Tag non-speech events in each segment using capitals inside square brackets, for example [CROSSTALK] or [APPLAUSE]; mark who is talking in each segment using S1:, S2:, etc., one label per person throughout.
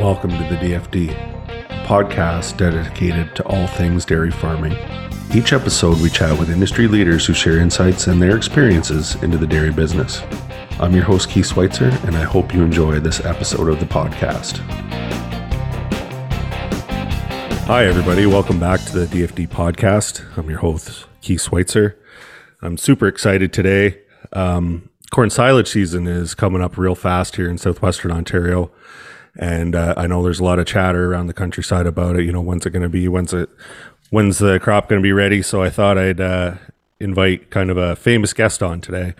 S1: Welcome to the DFD, podcast dedicated to all things dairy farming. Each episode, we chat with industry leaders who share insights and their experiences into the dairy business. I'm your host, Keith Schweitzer, and I hope you enjoy this episode of the podcast. Hi, everybody. Welcome back to the DFD podcast. I'm your host, Keith Schweitzer. I'm super excited today. Um, corn silage season is coming up real fast here in southwestern Ontario. And uh, I know there's a lot of chatter around the countryside about it. You know, when's it going to be? When's it? When's the crop going to be ready? So I thought I'd uh, invite kind of a famous guest on today.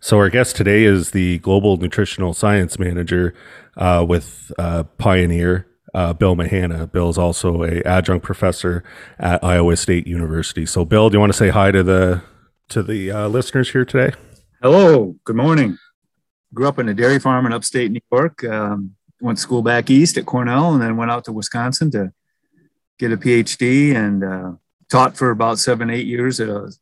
S1: So our guest today is the global nutritional science manager uh, with uh, Pioneer. Uh, Bill Mahanna. Bill is also a adjunct professor at Iowa State University. So, Bill, do you want to say hi to the to the uh, listeners here today?
S2: Hello. Good morning. Grew up in a dairy farm in upstate New York. Um, went to school back east at Cornell and then went out to Wisconsin to get a PhD and uh, taught for about seven, eight years at a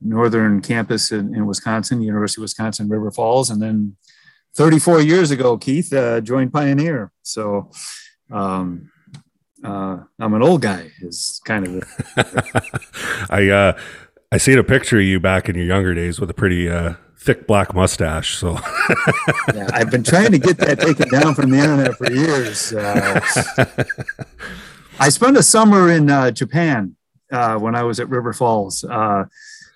S2: northern campus in, in, Wisconsin, University of Wisconsin River Falls. And then 34 years ago, Keith uh, joined Pioneer. So um, uh, I'm an old guy is kind
S1: of. [LAUGHS] I, uh, I seen a picture of you back in your younger days with a pretty uh, thick black mustache. So [LAUGHS]
S2: yeah, I've been trying to get that taken down from the internet for years. Uh, I spent a summer in uh, Japan uh, when I was at River Falls. Uh,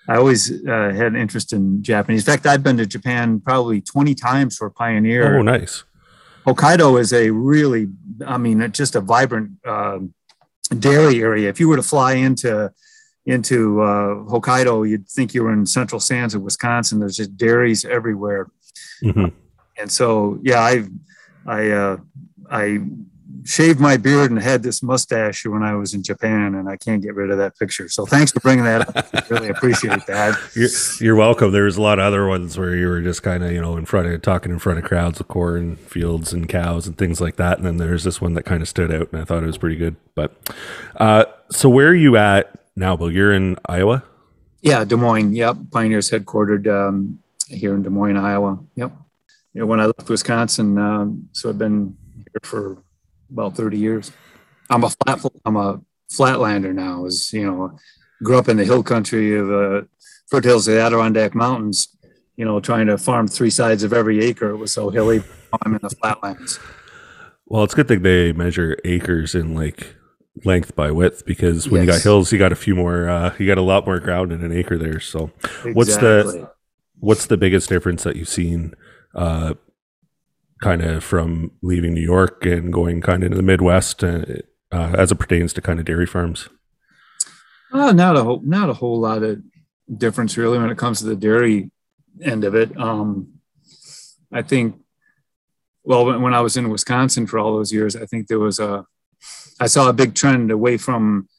S2: I always uh, had an interest in Japanese. In fact, I've been to Japan probably 20 times for Pioneer.
S1: Oh, nice.
S2: Hokkaido is a really, I mean, just a vibrant um, dairy area. If you were to fly into into uh, Hokkaido, you'd think you were in central sands of Wisconsin. There's just dairies everywhere. Mm-hmm. And so, yeah, I, I, uh, I shaved my beard and had this mustache when I was in Japan, and I can't get rid of that picture. So thanks for bringing that up. I really appreciate that. [LAUGHS]
S1: You're, you're welcome. There was a lot of other ones where you were just kind of, you know, in front of talking in front of crowds of corn fields and cows and things like that. And then there's this one that kind of stood out, and I thought it was pretty good. But uh, so where are you at now, Bill? You're in Iowa?
S2: Yeah, Des Moines. Yep. Pioneers headquartered um, here in Des Moines, Iowa. Yep. You know, when I left Wisconsin, um, so I've been here for about 30 years. I'm a flat, I'm a flatlander now. As you know, grew up in the hill country of uh, foothills of the Adirondack Mountains. You know, trying to farm three sides of every acre. It was so hilly. I'm in the flatlands.
S1: Well, it's good that they measure acres in like length by width because when yes. you got hills, you got a few more, uh, you got a lot more ground in an acre there. So, exactly. what's the what's the biggest difference that you've seen, uh, kind of from leaving New York and going kind of into the Midwest, uh, uh, as it pertains to kind of dairy farms?
S2: Uh, not a whole, not a whole lot of difference really when it comes to the dairy end of it. Um, I think, well, when, when I was in Wisconsin for all those years, I think there was a I saw a big trend away from,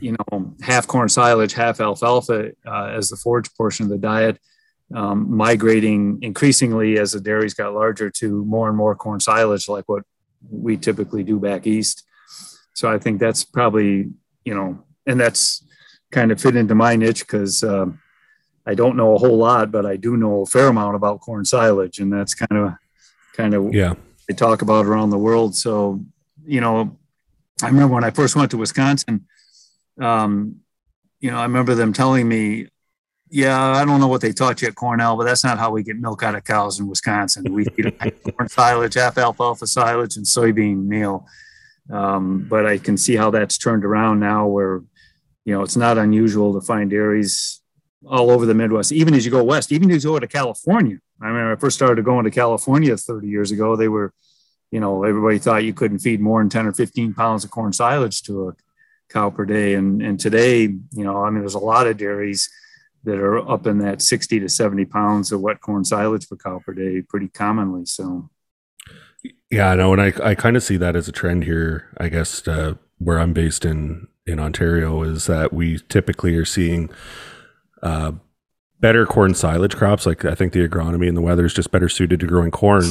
S2: you know, half corn silage, half alfalfa uh, as the forage portion of the diet, um, migrating increasingly as the dairies got larger to more and more corn silage, like what we typically do back east. So I think that's probably, you know, and that's kind of fit into my niche because um, I don't know a whole lot, but I do know a fair amount about corn silage, and that's kind of, kind of,
S1: yeah,
S2: they talk about around the world. So, you know, I remember when I first went to Wisconsin, um, you know, I remember them telling me, yeah, I don't know what they taught you at Cornell, but that's not how we get milk out of cows in Wisconsin. We feed [LAUGHS] corn silage, half alfalfa silage, and soybean meal. Um, but I can see how that's turned around now where, you know, it's not unusual to find dairies all over the Midwest, even as you go west, even as you go to California. I remember I first started going to California 30 years ago, they were you know, everybody thought you couldn't feed more than 10 or 15 pounds of corn silage to a cow per day. And, and today, you know, I mean, there's a lot of dairies that are up in that 60 to 70 pounds of wet corn silage per cow per day pretty commonly. So,
S1: yeah, I know. And I, I kind of see that as a trend here, I guess, uh, where I'm based in, in Ontario is that we typically are seeing, uh, better corn silage crops. Like I think the agronomy and the weather is just better suited to growing corn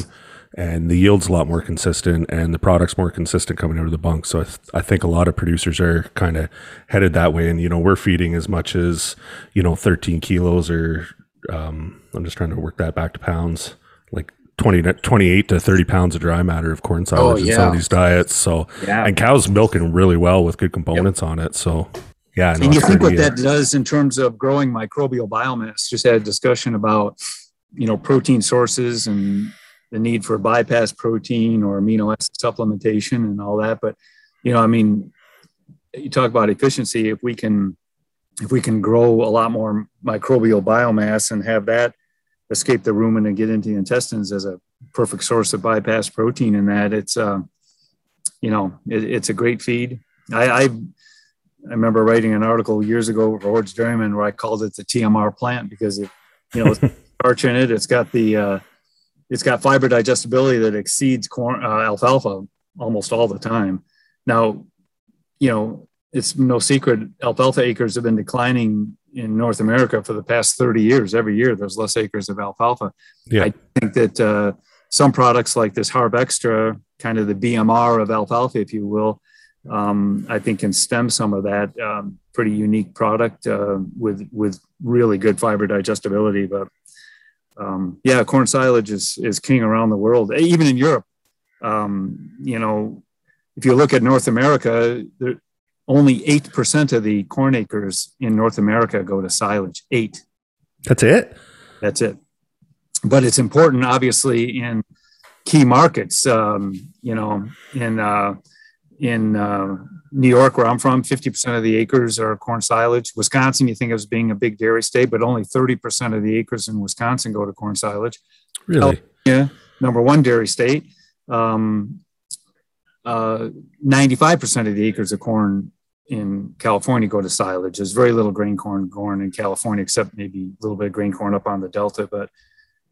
S1: and the yield's a lot more consistent and the product's more consistent coming out of the bunk. So I, th- I think a lot of producers are kind of headed that way. And, you know, we're feeding as much as, you know, 13 kilos or um, I'm just trying to work that back to pounds, like 20, 28 to 30 pounds of dry matter of corn silage
S2: Oh,
S1: in some of these diets. So,
S2: Yeah.
S1: and cows milking really well with good components on it. So, yeah. no,
S2: and you think what that does in terms of growing microbial biomass just had a discussion about you know protein sources and the need for bypass protein or amino acid supplementation and all that but you know i mean you talk about efficiency if we can if we can grow a lot more microbial biomass and have that escape the rumen and get into the intestines as a perfect source of bypass protein in that it's uh, you know it, it's a great feed I, I I remember writing an article years ago for Hoard's Dairyman where I called it the TMR plant because it, you know, it's [LAUGHS] starch in it. It's got the, uh, it's got fiber digestibility that exceeds corn, uh, alfalfa almost all the time. Now, you know, it's no secret alfalfa acres have been declining in North America for the past 30 years. Every year there's less acres of alfalfa.
S1: Yeah.
S2: I think that uh, some products like this HarvXtra, kind of the BMR of alfalfa, if you will, um, I think can stem some of that um, pretty unique product uh, with with really good fiber digestibility. But um, yeah, corn silage is is king around the world, even in Europe. Um, you know, if you look at North America, there, only eight percent of the corn acres in North America go to silage. Eight.
S1: that's it.
S2: That's it. But it's important, obviously, in key markets. Um, you know, in uh, in uh, New York, where I'm from, 50% of the acres are corn silage. Wisconsin, you think of as being a big dairy state, but only 30% of the acres in Wisconsin go to corn silage.
S1: Really?
S2: Yeah, number one dairy state. Um, uh, 95% of the acres of corn in California go to silage. There's very little grain corn corn in California, except maybe a little bit of grain corn up on the Delta. But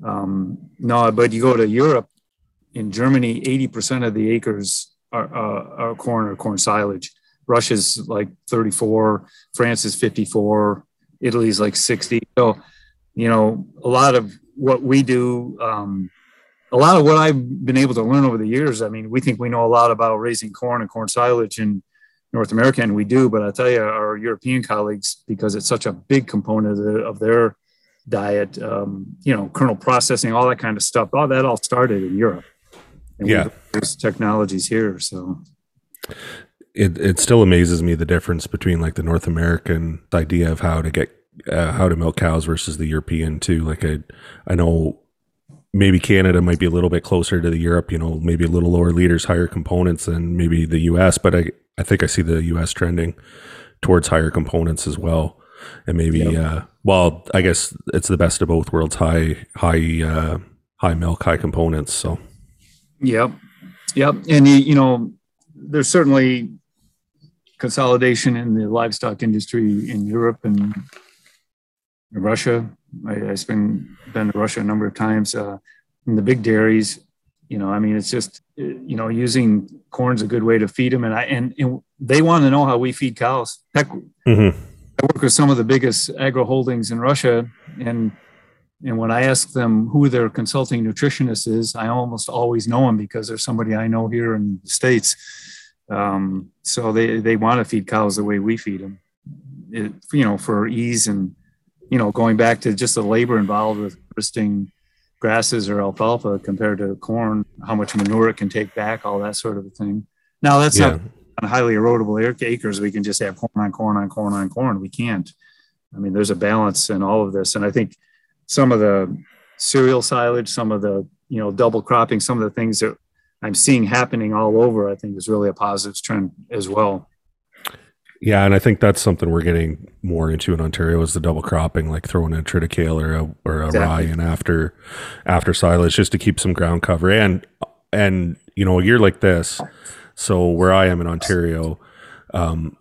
S2: um, no, but you go to Europe, in Germany, 80% of the acres are, uh, are corn or corn silage. Russia's like 34, France is 54, Italy's like 60. So, you know, a lot of what we do, um, a lot of what I've been able to learn over the years. I mean, we think we know a lot about raising corn and corn silage in North America, and we do. But I tell you, our European colleagues, because it's such a big component of, the, of their diet, um, you know, kernel processing, all that kind of stuff, all that all started in Europe. And
S1: Yeah.
S2: those technologies here. So,
S1: it it still amazes me the difference between like the North American idea of how to get uh, how to milk cows versus the European too. Like I I know maybe Canada might be a little bit closer to the Europe, you know, maybe a little lower liters, higher components than maybe the US, but I I think I see the US trending towards higher components as well. And maybe
S2: Yep.
S1: uh well, I guess it's the best of both worlds, high high uh high milk, high components. So
S2: Yep. Yep. And, you, know, there's certainly consolidation in the livestock industry in Europe and Russia. I, I spent been to Russia a number of times. Uh, in the big dairies, you know, I mean, it's just, uh, you know, using corn's a good way to feed them. And I, and, and they want to know how we feed cows. Heck,
S1: Mhm.
S2: I work with some of the biggest agro holdings in Russia, and and when I ask them who their consulting nutritionist is, I almost always know them because they're somebody I know here in the states. Um, so they they want to feed cows the way we feed them, it, you know, for ease and you know going back to just the labor involved with harvesting grasses or alfalfa compared to corn, how much manure it can take back, all that sort of a thing. Now that's
S1: yeah.
S2: not on highly erodible ac- acres, we can just have corn on corn on corn on corn. We can't. I mean, there's a balance in all of this, and I think some of the cereal silage, some of the you know double cropping, some of the things that I'm seeing happening all over, I think is really a positive trend as well.
S1: Yeah, and I think that's something we're getting more into in Ontario is the double cropping, like throwing a triticale or a or a
S2: Exactly.
S1: rye in after after silage just to keep some ground cover. And and you know, a year like this, so where I am in Ontario, um,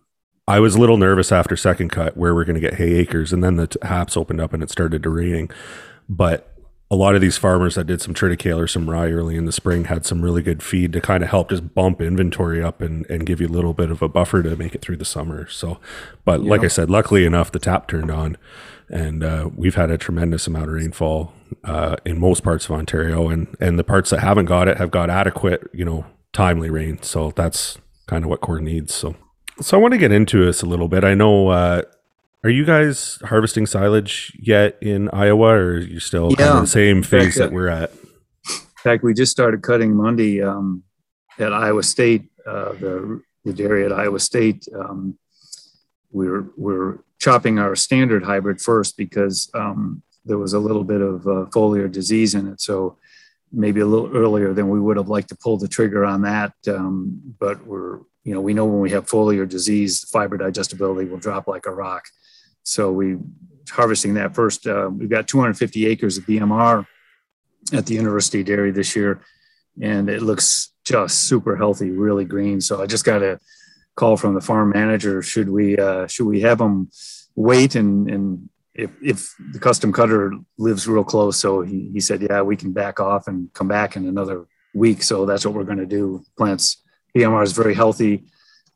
S1: I was a little nervous after second cut where we're going to get hay acres, and then the t- haps opened up and it started to raining. But a lot of these farmers that did some triticale or some rye early in the spring had some really good feed to kind of help just bump inventory up and, and give you a little bit of a buffer to make it through the summer. So, but like I said, luckily enough, the tap turned on and uh, we've had a tremendous amount of rainfall uh, in most parts of Ontario and, and the parts that haven't got it have got adequate, you know, timely rain. So that's kind of what corn needs. So, so I want to get into this a little bit. I know, uh, are you guys harvesting silage yet in Iowa, or are you still kind of the same phase that we're at?
S2: In fact, we just started cutting Monday um, at Iowa State, uh, the, the dairy at Iowa State. Um, we're, we're chopping our standard hybrid first because um, there was a little bit of uh, foliar disease in it. So maybe a little earlier than we would have liked to pull the trigger on that. Um, but we're, you know, we know when we have foliar disease, fiber digestibility will drop like a rock. So we harvesting that first. Uh, we've got 250 acres of BMR at the University Dairy this year, and it looks just super healthy, really green. So I just got a call from the farm manager. Should we uh, should we have them wait and and if, if the custom cutter lives real close, so he, he said, yeah, we can back off and come back in another week. So that's what we're going to do. Plants BMR is very healthy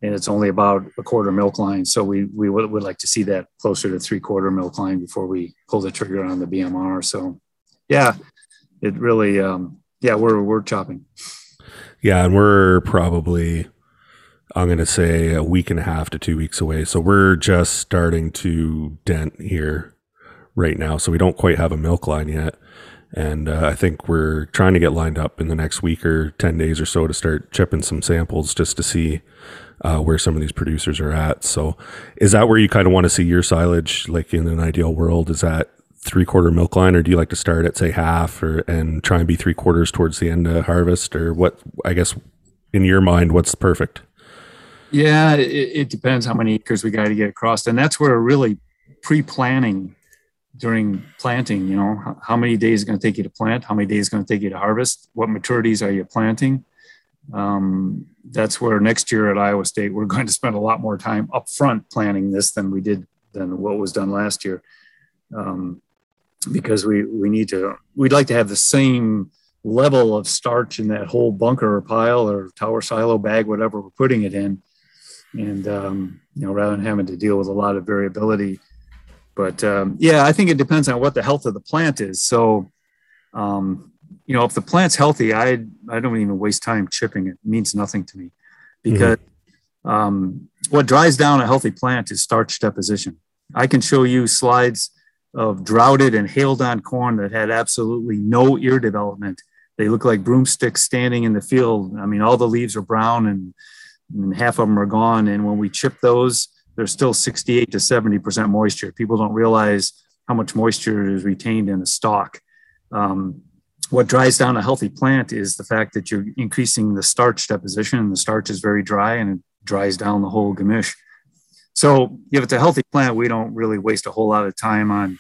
S2: and it's only about a quarter milk line. So we, we would, would like to see that closer to three quarter milk line before we pull the trigger on the BMR. So yeah, it really, um, yeah, we're, we're chopping.
S1: Yeah. And we're probably, I'm going to say a week and a half to two weeks away. So we're just starting to dent here right now. So we don't quite have a milk line yet. And uh, I think we're trying to get lined up in the next week or 10 days or so to start chipping some samples just to see uh, where some of these producers are at. So is that where you kind of want to see your silage, like in an ideal world? Is that three quarter milk line, or do you like to start at say half or and try and be three quarters towards the end of harvest? Or what, I guess, in your mind, what's perfect?
S2: Yeah, it, it depends how many acres we got to get across. And that's where really pre planning during planting, you know, how, many days is going to take you to plant? How many days is going to take you to harvest? What maturities are you planting? Um, that's where next year at Iowa State, we're [LAUGHS] going to spend a lot more time up front planning this than we did than what was done last year. Um, because we, we need to, we'd like to have the same level of starch in that whole bunker or pile or tower silo bag, whatever we're putting it in. And, um, you know, rather than having to deal with a lot of variability, but um, yeah, I think it depends on what the health of the plant is. So, um, you know, if the plant's healthy, I I don't even waste time chipping it. it means nothing to me because mm-hmm. um, what dries down a healthy plant is starch deposition. I can show you slides of droughted and hailed on corn that had absolutely no ear development. They look like broomsticks standing in the field. I mean, all the leaves are brown and, and half of them are gone. And when we chip those, there's still 68 to 70% moisture. People don't realize how much moisture is retained in a stalk. Um, what dries down a healthy plant is the fact that you're increasing the starch deposition, and the starch is very dry and it dries down the whole gamish. So if it's a healthy plant, we don't really waste a whole lot of time on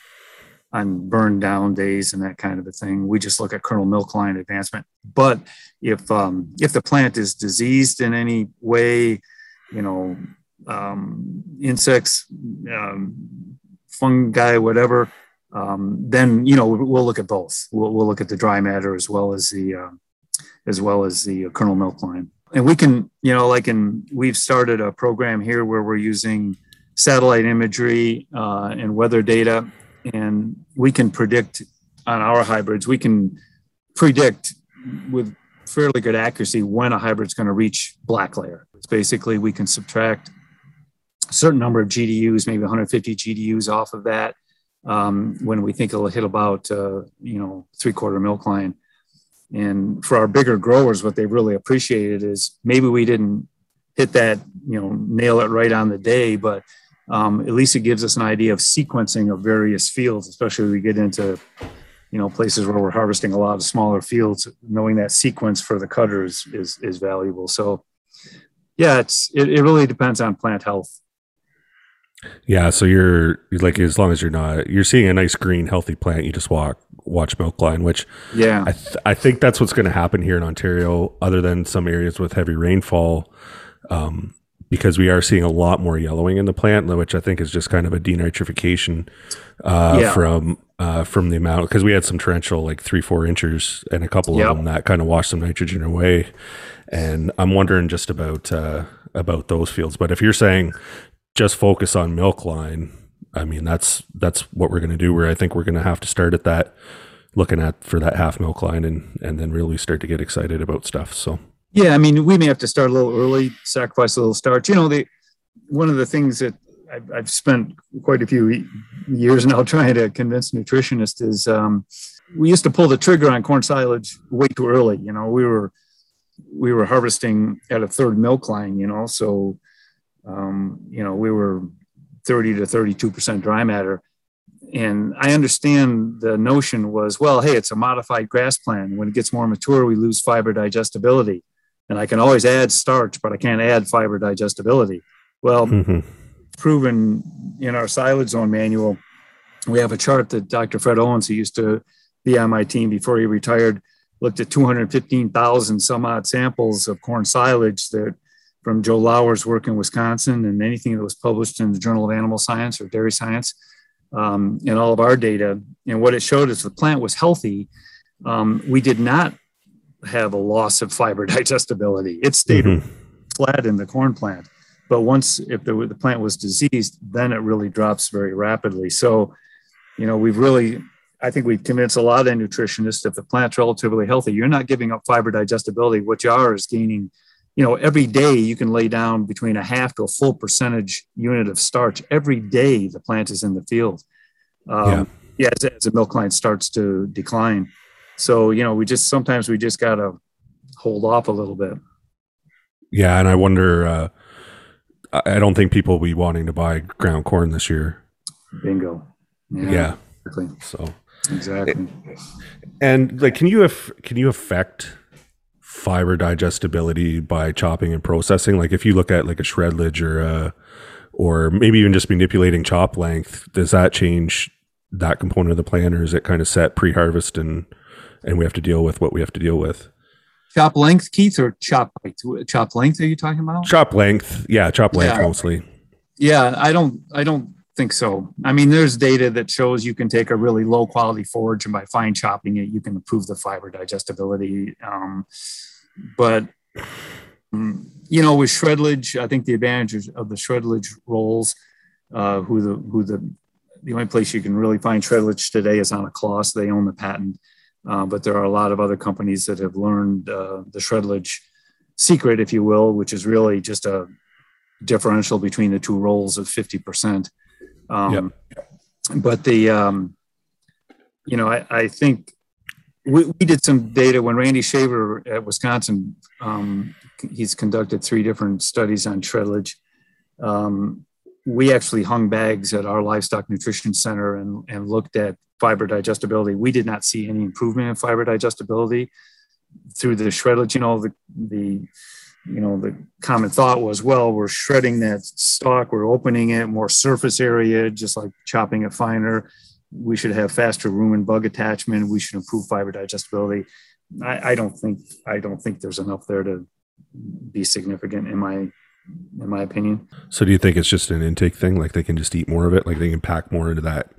S2: on burn down days and that kind of a thing. We just look at kernel milk line advancement. But if um, if the plant is diseased in any way, you know, um, insects, um, fungi, whatever, um, then you know we'll look at both. We'll, we'll, look at the dry matter as well as the uh, as well as the kernel milk line, and we can you know like in we've started a program here where we're using satellite imagery uh, and weather data, and we can predict on our hybrids. We can predict with fairly good accuracy when a hybrid's going to reach black layer. It's basically we can subtract certain number of GDUs, maybe 150 GDUs off of that um, when we think it'll hit about, uh, you know, three quarter milk line. And for our bigger growers, what they really appreciated is maybe we didn't hit that, you know, nail it right on the day, but um, at least it gives us an idea of sequencing of various fields, especially we get into, you know, places where we're harvesting a lot of smaller fields. Knowing that sequence for the cutters is is valuable. So, yeah, it's it, it really depends on plant health
S1: yeah, so you're like as long as you're not you're seeing a nice green healthy plant, you just walk watch milk line, which
S2: yeah,
S1: I th- I think that's what's going to happen here in Ontario, other than some areas with heavy rainfall, um, because we are seeing a lot more yellowing in the plant, which I think is just kind of a denitrification uh, yeah. from uh, from the amount because we had some torrential like three four inches and a couple yep. of them that kind of washed some nitrogen away, and I'm wondering just about. Uh, about those fields. But if you're saying just focus on milk line, I mean that's that's what we're going to do. Where I think we're going to have to start at that, looking at for that half milk line, and and then really start to get excited about stuff. So
S2: yeah, I mean we may have to start a little early, sacrifice a little starch. You know, the one of the things that I've, I've spent quite a few years now [LAUGHS] trying to convince nutritionists is um, we used to pull the trigger on corn silage way too early. You know, we were we were harvesting at a third milk line. You know, so um, you know we were 30 to 32 percent dry matter. And I understand the notion was, well, hey, it's a modified grass plant. When it gets more mature, we lose fiber digestibility. And I can always add starch, but I can't add fiber digestibility. Well, mm-hmm. proven in our silage zone manual, we have a chart that Dr. Fred Owens, who used to be on my team before he retired, looked at 215,000 some odd samples of corn silage that from Joe Lauer's work in Wisconsin and anything that was published in the Journal of Animal Science or Dairy Science um, and all of our data. And what it showed is the plant was healthy. Um, we did not have a loss of fiber [LAUGHS] digestibility. It stayed mm-hmm. flat in the corn plant. But once if the, the plant was diseased, then it really drops very rapidly. So, you know, we've really I think we've convinced a lot of nutritionists if the plant's relatively healthy, you're not giving up fiber digestibility. What you are is gaining, you know, every day you can lay down between a half to a full percentage unit of starch every day the plant is in the field. Um, yeah, yeah as, as the milk line starts to decline. So, you know, we just sometimes we just got to hold off a little bit.
S1: Yeah. And I wonder, uh, I don't think people will be wanting to buy ground corn this year.
S2: Bingo.
S1: Yeah. yeah. Exactly. So
S2: Exactly.
S1: And like, can you af- can you affect fiber digestibility by chopping and processing? Like, if you look at like a shredlage or a, uh, or maybe even just manipulating chop length, does that change that component of the plan, or is it kind of set pre-harvest and and we have to deal with what we have to deal with?
S2: Chop length, Keith, or chop chop length? Are you talking about?
S1: Chop length, yeah, chop length yeah. mostly.
S2: Yeah, I don't, I don't think so. I mean, there's data that shows you can take a really low quality forage and by fine chopping it, you can improve the fiber digestibility. Um, but you know, with shredlage, I think the advantages of the shredlage rolls, uh, who the who the the only place you can really find shredlage today is on a Claas. They own the patent, uh, but there are a lot of other companies that have learned uh, the shredlage secret, if you will, which is really just a differential between the two rolls of 50%. Um, yep. But the, um, you know, I, I think we, we, did some data when Randy Shaver at Wisconsin, um, he's conducted three different studies on shredlage. Um, we actually hung bags at our livestock nutrition center and, and looked at fiber digestibility. We did not see any improvement in fiber digestibility through the shredlage. You know, the, the you know, the common thought was, well, we're shredding that stalk, we're opening it more surface area, just like chopping it finer. We should have faster rumen bug attachment. We should improve fiber digestibility. I, I don't think I don't think there's enough there to be significant in my in my opinion.
S1: So do you think it's just an intake thing? Like they can just eat more of it? Like they can pack more into that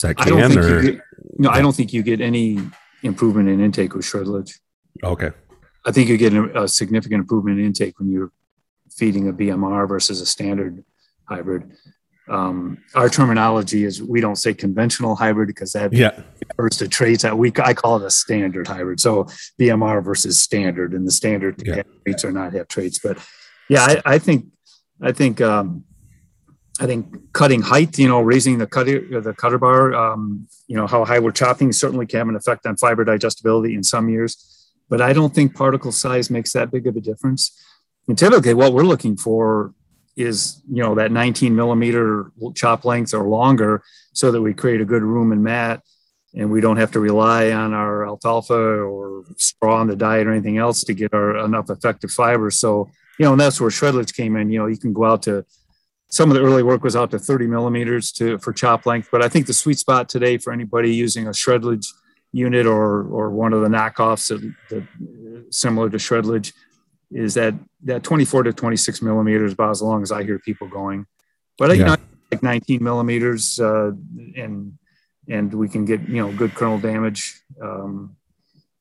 S1: that can? Or
S2: get, no, I don't think you get any improvement in intake with shredlage.
S1: Okay.
S2: I think you get a, a significant improvement in intake when you're feeding a BMR versus a standard hybrid. Um, our terminology is we don't say conventional hybrid because that
S1: yeah.
S2: refers to traits that we I call it a standard hybrid. So BMR versus standard, and the standard yeah. traits or not have traits. But yeah, I, I think I think um, I think cutting height, you know, raising the cutter the cutter bar, um, you know, how high we're chopping certainly can have an effect on fiber digestibility in some years but I don't think particle size makes that big of a difference. And typically, what we're looking for is you know that 19 millimeter chop length or longer, so that we create a good room rumen mat, and we don't have to rely on our alfalfa or straw on the diet or anything else to get our enough effective fiber. So you know, and that's where shredlage came in. You know, you can go out to some of the early work was out to 30 millimeters to for chop length, but I think the sweet spot today for anybody using a shredlage unit or or one of the knockoffs that, that similar to shredlage is that that 24 to 26 millimeters about as long as I hear people going. But yeah. you know, like 19 millimeters, uh, and and we can get you know good kernel damage. Um,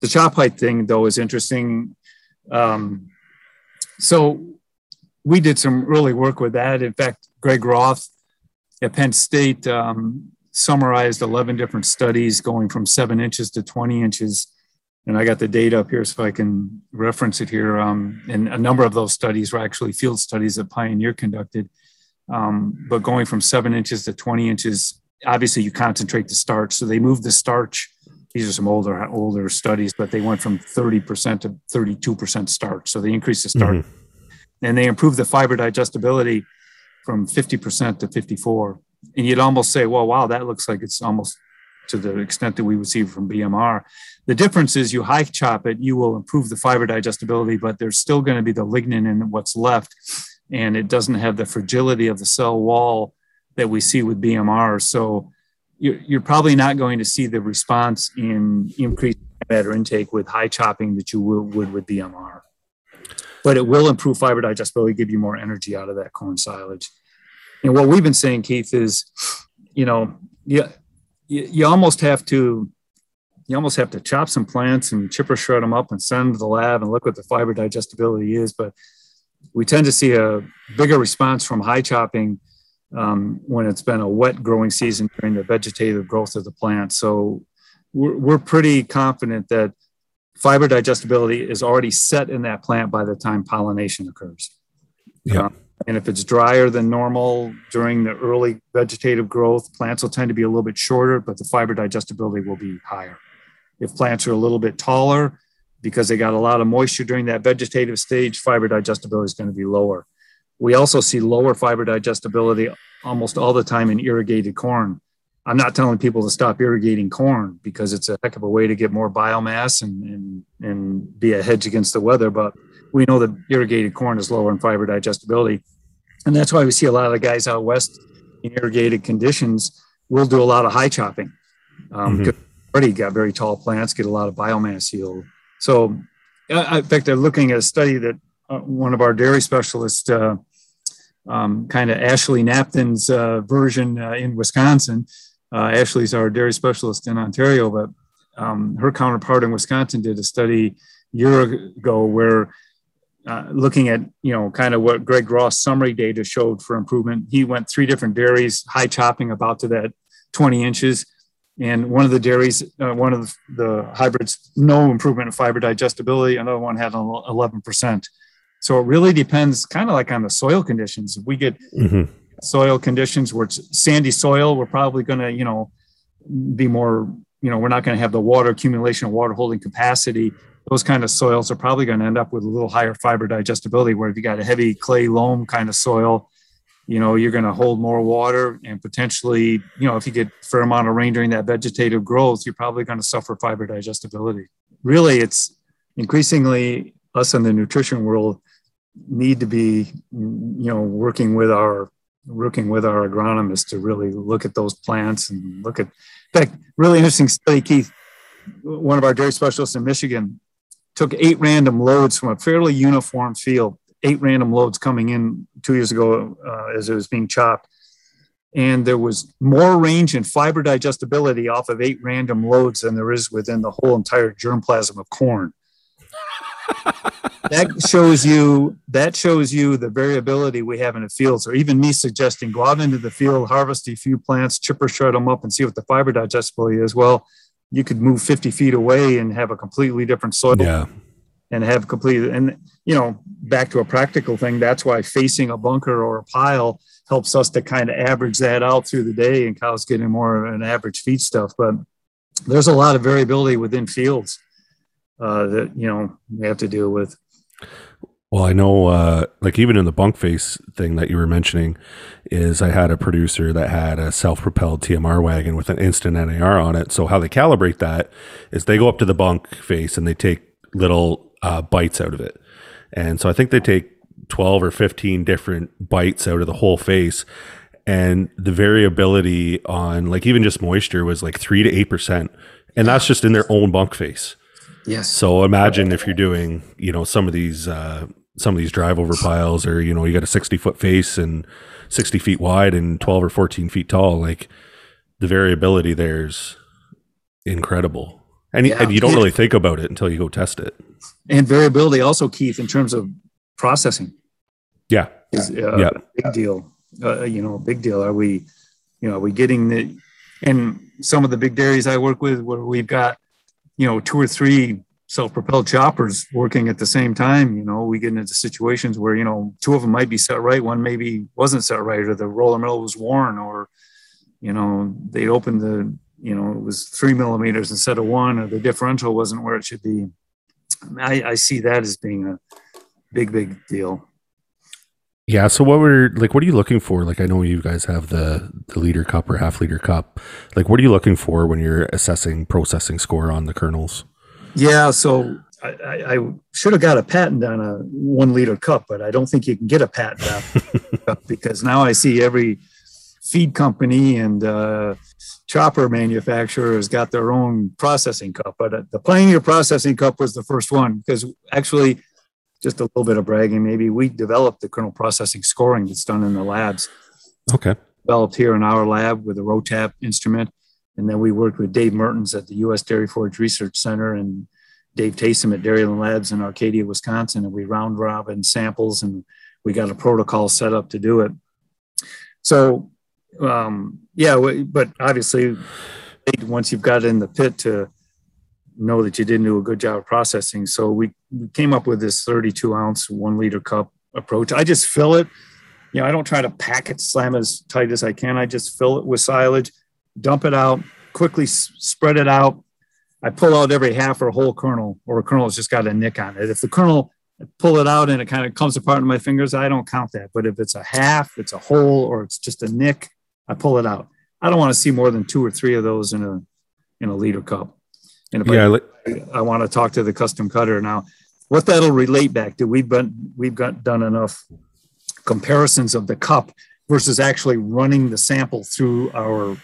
S2: the chop height thing though is interesting. Um, so we did some early work with that. In fact, Greg Roth at Penn State um, summarized 11 different studies going from seven inches to 20 inches. And I got the data up here so I can reference it here. Um, and a number of those studies were actually field studies that Pioneer conducted. Um, but going from seven inches to 20 inches, obviously you concentrate the starch. So they moved the starch these are some older older studies, but they went from 30% to 32% starch. So they increased the starch, mm-hmm. and they improved the fiber digestibility from 50% to 54. And you'd almost say, well, wow, that looks like it's almost to the extent that we would see from BMR. The difference is you high chop it, you will improve the fiber digestibility, but there's still going to be the lignin in what's left. And it doesn't have the fragility of the cell wall that we see with BMR. So you're, probably not going to see the response in increased matter intake with high chopping that you would with BMR. But it will improve fiber digestibility, give you more energy out of that corn silage. And what we've been saying, Keith, is, you know, yeah, you, you almost have to you almost have to chop some plants and chipper shred them up and send them to the lab and look what the fiber digestibility is. But we tend to see a bigger response from high chopping um, when it's been a wet growing season during the vegetative growth of the plant. So we're, we're pretty confident that fiber digestibility is already set in that plant by the time pollination occurs.
S1: Yeah. Um,
S2: and if it's drier than normal during the early vegetative growth, plants will tend to be a little bit shorter, but the fiber digestibility will be higher. If plants are a little bit taller, because they got a lot of moisture during that vegetative stage, fiber digestibility is going to be lower. We also see lower fiber digestibility almost all the time in irrigated corn. I'm not telling people to stop irrigating corn because it's a heck of a way to get more biomass and, and, and be a hedge against the weather, but we know that irrigated corn is lower in fiber digestibility. And that's why we see a lot of the guys out west in irrigated conditions will do a lot of high chopping. Um, mm-hmm. Already got very tall plants, get a lot of biomass yield. So, uh, in fact, they're looking at a study that uh, one of our dairy specialists, uh, um, kind of Ashley Napton's uh, version uh, in Wisconsin. Uh, Ashley's our dairy specialist in Ontario, but um, her counterpart in Wisconsin did a study a year ago where uh, looking at you know kind of what Greg Roth's summary data showed for improvement. He went three different dairies, high chopping about to that 20 inches, and one of the dairies, uh, one of the hybrids, no improvement in fiber digestibility. Another one had 11 percent. So it really depends, kind of like on the soil conditions. If we get mm-hmm. soil conditions where it's sandy soil, we're probably going to you know be more you know we're not going to have the water accumulation, water holding capacity those kind of soils are probably going to end up with a little higher fiber digestibility. Where if you got a heavy clay loam kind of soil, you know, you're going to hold more water and potentially, you know, if you get a fair amount of rain during that vegetative growth, you're probably going to suffer fiber digestibility. Really, it's increasingly us in the nutrition world need to be, you know, working with our working with our agronomists to really look at those plants and look at. In fact, really interesting study, Keith. One of our dairy specialists in Michigan took eight random loads from a fairly uniform field, eight random loads coming in two years ago uh, as it was being chopped. And there was more range and fiber digestibility off of eight random loads than there is within the whole entire germplasm of corn. that shows you that shows you the variability we have in the fields, or even me suggesting go out into the field, harvest a few plants, chipper shred them up, and see what the fiber digestibility is. Well, you could move 50 feet away and have a completely different soil
S1: yeah.
S2: and have completely and you know back to a practical thing that's why facing a bunker or a pile helps us to kind of average that out through the day and cows getting more of an average feed stuff but there's a lot of variability within fields uh, that you know we have to deal with
S1: well, I know, uh, like even in the bunk face thing that you were mentioning, is I had a producer that had a self-propelled TMR wagon with an instant NIR on it. So how they calibrate that is they go up to the bunk face and they take little uh, bites out of it, and so I think they take twelve or fifteen different bites out of the whole face, and the variability on like even just moisture was like three to eight percent, and that's just in their own bunk face.
S2: Yes.
S1: So imagine if you're doing, you know, some of these uh, some of these drive over piles, or you know, you got a 60 foot face and 60 feet wide and 12 or 14 feet tall. Like the variability there's incredible, and, yeah. and you don't really think about it until you go test it.
S2: And variability also, Keith, in terms of processing.
S1: Yeah.
S2: Is uh, yeah. big deal. Uh, you know, big deal. Are we, you know, are we getting the, and some of the big dairies I work with where we've got you know, two or three self-propelled choppers working at the same time, you know, we get into situations where, you know, two of them might be set right, one maybe wasn't set right, or the roller mill was worn, or, you know, they opened the you know, it was three millimeters instead of one, or the differential wasn't where it should be. I, I see that as being a big, big deal.
S1: Yeah. So what were like? What are you looking for? Like, I know you guys have the the liter cup or half liter cup. Like, what are you looking for when you're assessing processing score on the kernels?
S2: Yeah. So I, I, I should have got a patent on a one liter cup, but I don't think you can get a patent on [LAUGHS] because now I see every feed company and uh, chopper manufacturer has got their own processing cup. But uh, the Pioneer processing cup was the first one because actually just a little bit of bragging. Maybe we developed the kernel processing scoring that's done in the labs.
S1: Okay.
S2: Developed here in our lab with a ROTAP instrument. And then we worked with Dave Mertens at the U.S. Dairy Forage Research Center and Dave Taysom at Dairyland Labs in Arcadia, Wisconsin. And we round robin samples and we got a protocol set up to do it. So, um, yeah, but obviously, once you've got in the pit to know that you didn't do a good job of processing. So we, came up with this 32 ounce, one liter cup approach. I just fill it. You know, I don't try to pack it, slam as tight as I can. I just fill it with silage, dump it out, quickly s- spread it out. I pull out every half or whole kernel, or a kernel has just got a nick on it. If the kernel I pull it out and it kind of comes apart in my fingers, I don't count that. But if it's a half, it's a whole, or it's just a nick, I pull it out. I don't want to see more than two or three of those in a in a liter cup. And if yeah, I, I want to talk to the custom cutter now, what that'll relate back to, we've been we've got done enough comparisons of the cup versus actually running the sample through our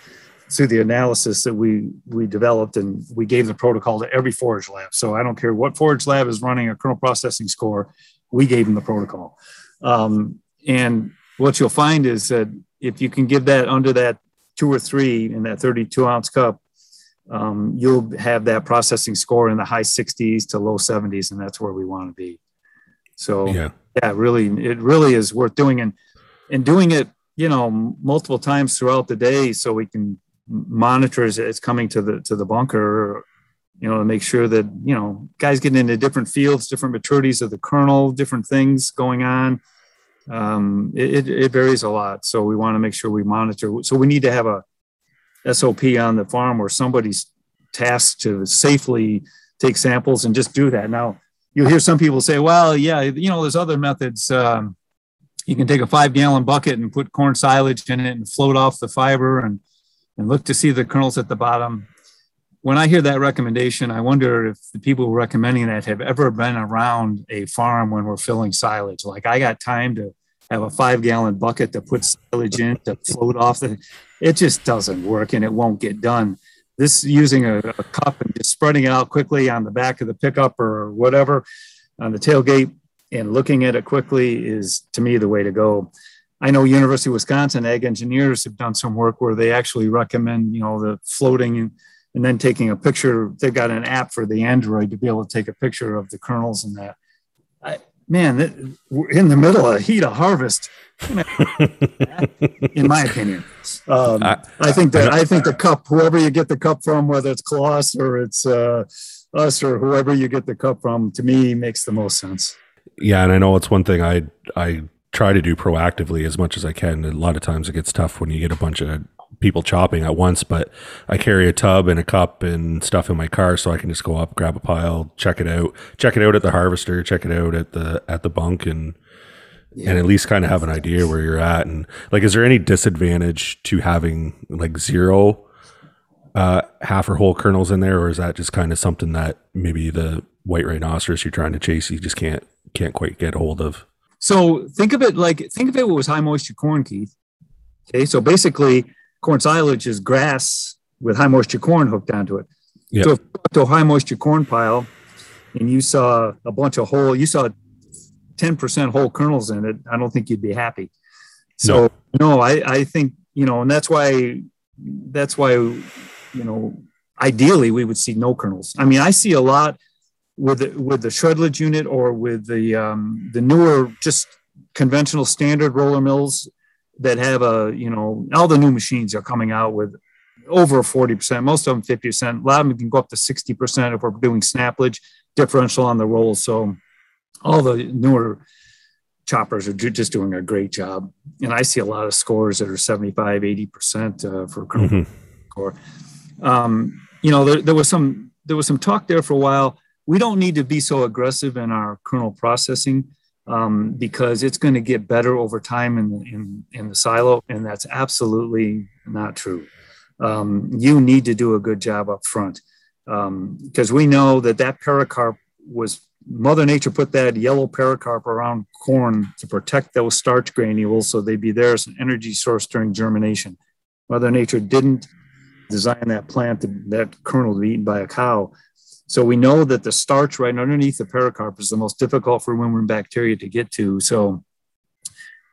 S2: through the analysis that we we developed and we gave the protocol to every forage lab. So I don't care what forage lab is running a kernel processing score, we gave them the protocol. Um, and what you'll find is that if you can give that under that two or three in that 32 ounce cup, um, you'll have that processing score in the high 60s to low 70s, and that's where we want to be. So yeah, yeah, really, it really is worth doing, and and doing it, you know, multiple times throughout the day, so we can monitor as it's coming to the to the bunker, you know, to make sure that you know guys getting into different fields, different maturities of the kernel, different things going on. Um, it, it varies a lot, so we want to make sure we monitor. So we need to have a SOP on the farm where somebody's tasked to safely take samples and just do that. Now, you'll hear some people say, well, yeah, you know, there's other methods. Um, you can take a five gallon bucket and put corn silage in it and float off the fiber and, and look to see the kernels at the bottom. When I hear that recommendation, I wonder if the people recommending that have ever been around a farm when we're filling silage. Like I got time to have a five gallon bucket to put silage in to float off the it just doesn't work and it won't get done. This using a, a, cup and just spreading it out quickly on the back of the pickup or whatever on the tailgate and looking at it quickly is to me the way to go. I know university of wisconsin ag engineers have done some work where they actually recommend you know the floating and, and then taking a picture. They've got an app for the android to be able to take a picture of the kernels and that I, man, we're in the middle of a heat of harvest. [LAUGHS] in my opinion, um, I, I, think that I think the cup, whoever you get the cup from, whether it's Claas or it's uh, us or whoever you get the cup from, to me makes the most sense.
S1: Yeah, and I know it's one thing I I try to do proactively as much as I can. A lot of times it gets tough when you get a bunch of people chopping at once, but I carry a tub and a cup and stuff in my car so I can just go up, grab a pile, check it out, check it out at the harvester, check it out at the at the bunk and yeah. and at least kind of have an idea where you're at. And like is there any disadvantage to having like zero uh half or whole kernels in there, or is that just kind of something that maybe the white rhinoceros you're trying to chase you just can't can't quite get hold of?
S2: So think of it like think of it was high moisture corn, Keith. Okay, so basically corn silage is grass with high moisture corn hooked onto it. Yep. So if you to a high moisture corn pile and you saw a bunch of whole, you saw 10% whole kernels in it, I don't think you'd be happy. So no, no I, I think, you know, and that's why, that's why, you know, ideally we would see no kernels. I mean, I see a lot with the, with the shredlage unit or with the, um, the newer, just conventional standard roller mills that have a, you know, all the new machines are coming out with over 40%, most of them 50%. A lot of them can go up to 60% if we're doing snaplage differential on the roll. So all the newer choppers are just doing a great job. And I see a lot of scores that are 75, 80% uh, for mm-hmm. score. um, you know, there, there was some there was some talk there for a while. We don't need to be so aggressive in our kernel processing um, because it's going to get better over time in in, in the silo, and that's absolutely not true. Um, you need to do a good job up front because um, we know that that pericarp was Mother Nature put that yellow pericarp around corn to protect those starch granules so they'd be there as an energy source during germination. Mother Nature didn't design that plant, that kernel to be eaten by a cow. So we know that the starch right underneath the pericarp is the most difficult for windworm bacteria to get to. So,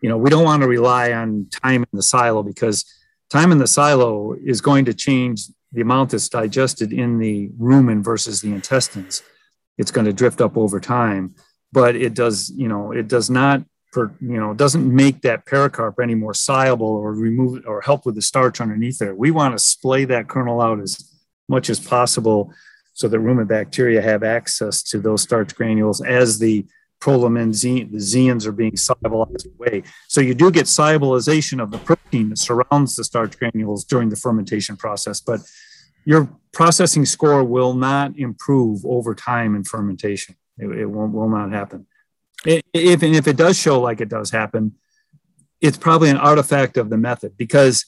S2: you know, we don't want to rely on time in the silo because time in the silo is going to change the amount that's digested in the rumen versus the intestines it's going to drift up over time but it does you know it does not per, you know doesn't make that pericarp any more soluble or remove or help with the starch underneath there we want to splay that kernel out as much as possible so that rumen bacteria have access to those starch granules as the prolamin the are being solubilized away. So you do get solubilization of the protein that surrounds the starch granules during the fermentation process, but your processing score will not improve over time in fermentation. It, it won't, will not happen. If, and if it does show like it does happen, it's probably an artifact of the method because,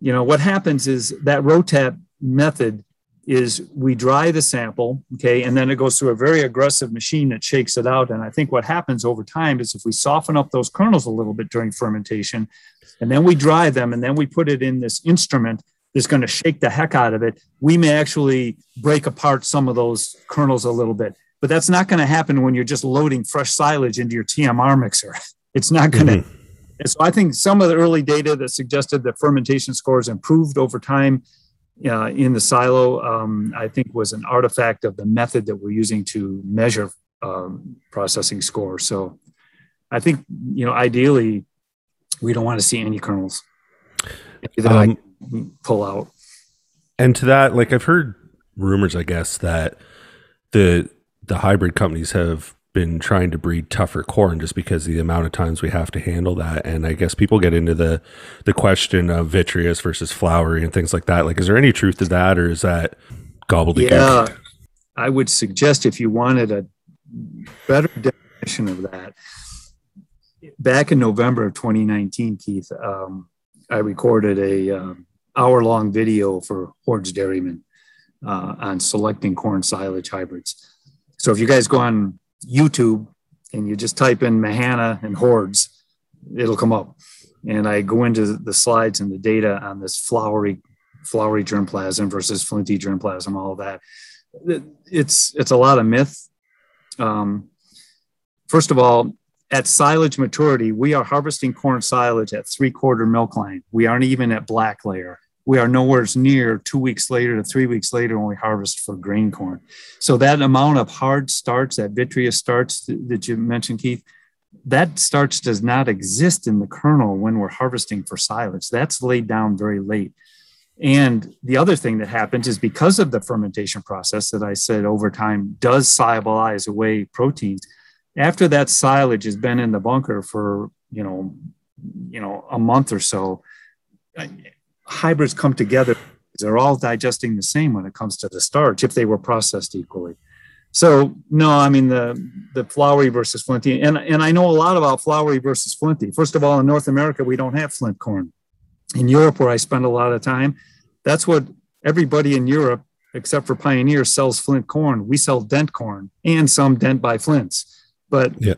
S2: you know, what happens is that ROTAP method is we dry the sample, okay, and then it goes through a very aggressive machine that shakes it out. And I think what happens over time is if we soften up those kernels a little bit during fermentation, and then we dry them, and then we put it in this instrument that's going to shake the heck out of it, we may actually break apart some of those kernels a little bit. But that's not going to happen when you're just loading fresh silage into your TMR mixer. [LAUGHS] It's not going to. Mm-hmm. so I think some of the early data that suggested that fermentation scores improved over time uh, in the silo, um, I think was an artifact of the method that we're using to measure um, processing score. So I think, you know, ideally, we don't want to see any kernels. Um, pull out.
S1: And to that, like I've heard rumors, I guess, that the the hybrid companies have been trying to breed tougher corn just because of the amount of times we have to handle that. And I guess people get into the the question of vitreous versus flowery and things like that. Like, is there any truth to that, or is that gobbledygook?
S2: Yeah, I would suggest if you wanted a better definition of that, back in November of 2019, Keith, um, I recorded a um, hour long video for Hoard's Dairyman uh, on selecting corn silage hybrids. So if you guys go on YouTube and you just type in Mahanna and Hoard's, it'll come up. And I go into the slides and the data on this flowery, flowery germplasm versus flinty germplasm, all of that. It's it's a lot of myth. Um, first of all, at silage maturity, we are harvesting corn silage at three quarter milk line. We aren't even at black layer we are nowhere near two weeks later to three weeks later when we harvest for grain corn. So that amount of hard starch, that vitreous starch that you mentioned, Keith, that starch does not exist in the kernel when we're harvesting for silage. That's laid down very late. And the other thing that happens is because of the fermentation process that I said over time does solubilize away proteins. After that silage has been in the bunker for you know, you know, a month or so, hybrids come together they're all digesting the same when it comes to the starch if they were processed equally. So no i mean the the flowery versus flinty and and i know a lot about flowery versus flinty. First of all in north america we don't have flint corn. In europe where i spend a lot of time that's what everybody in europe except for pioneer sells flint corn. We sell dent corn and some dent by flints. But yeah.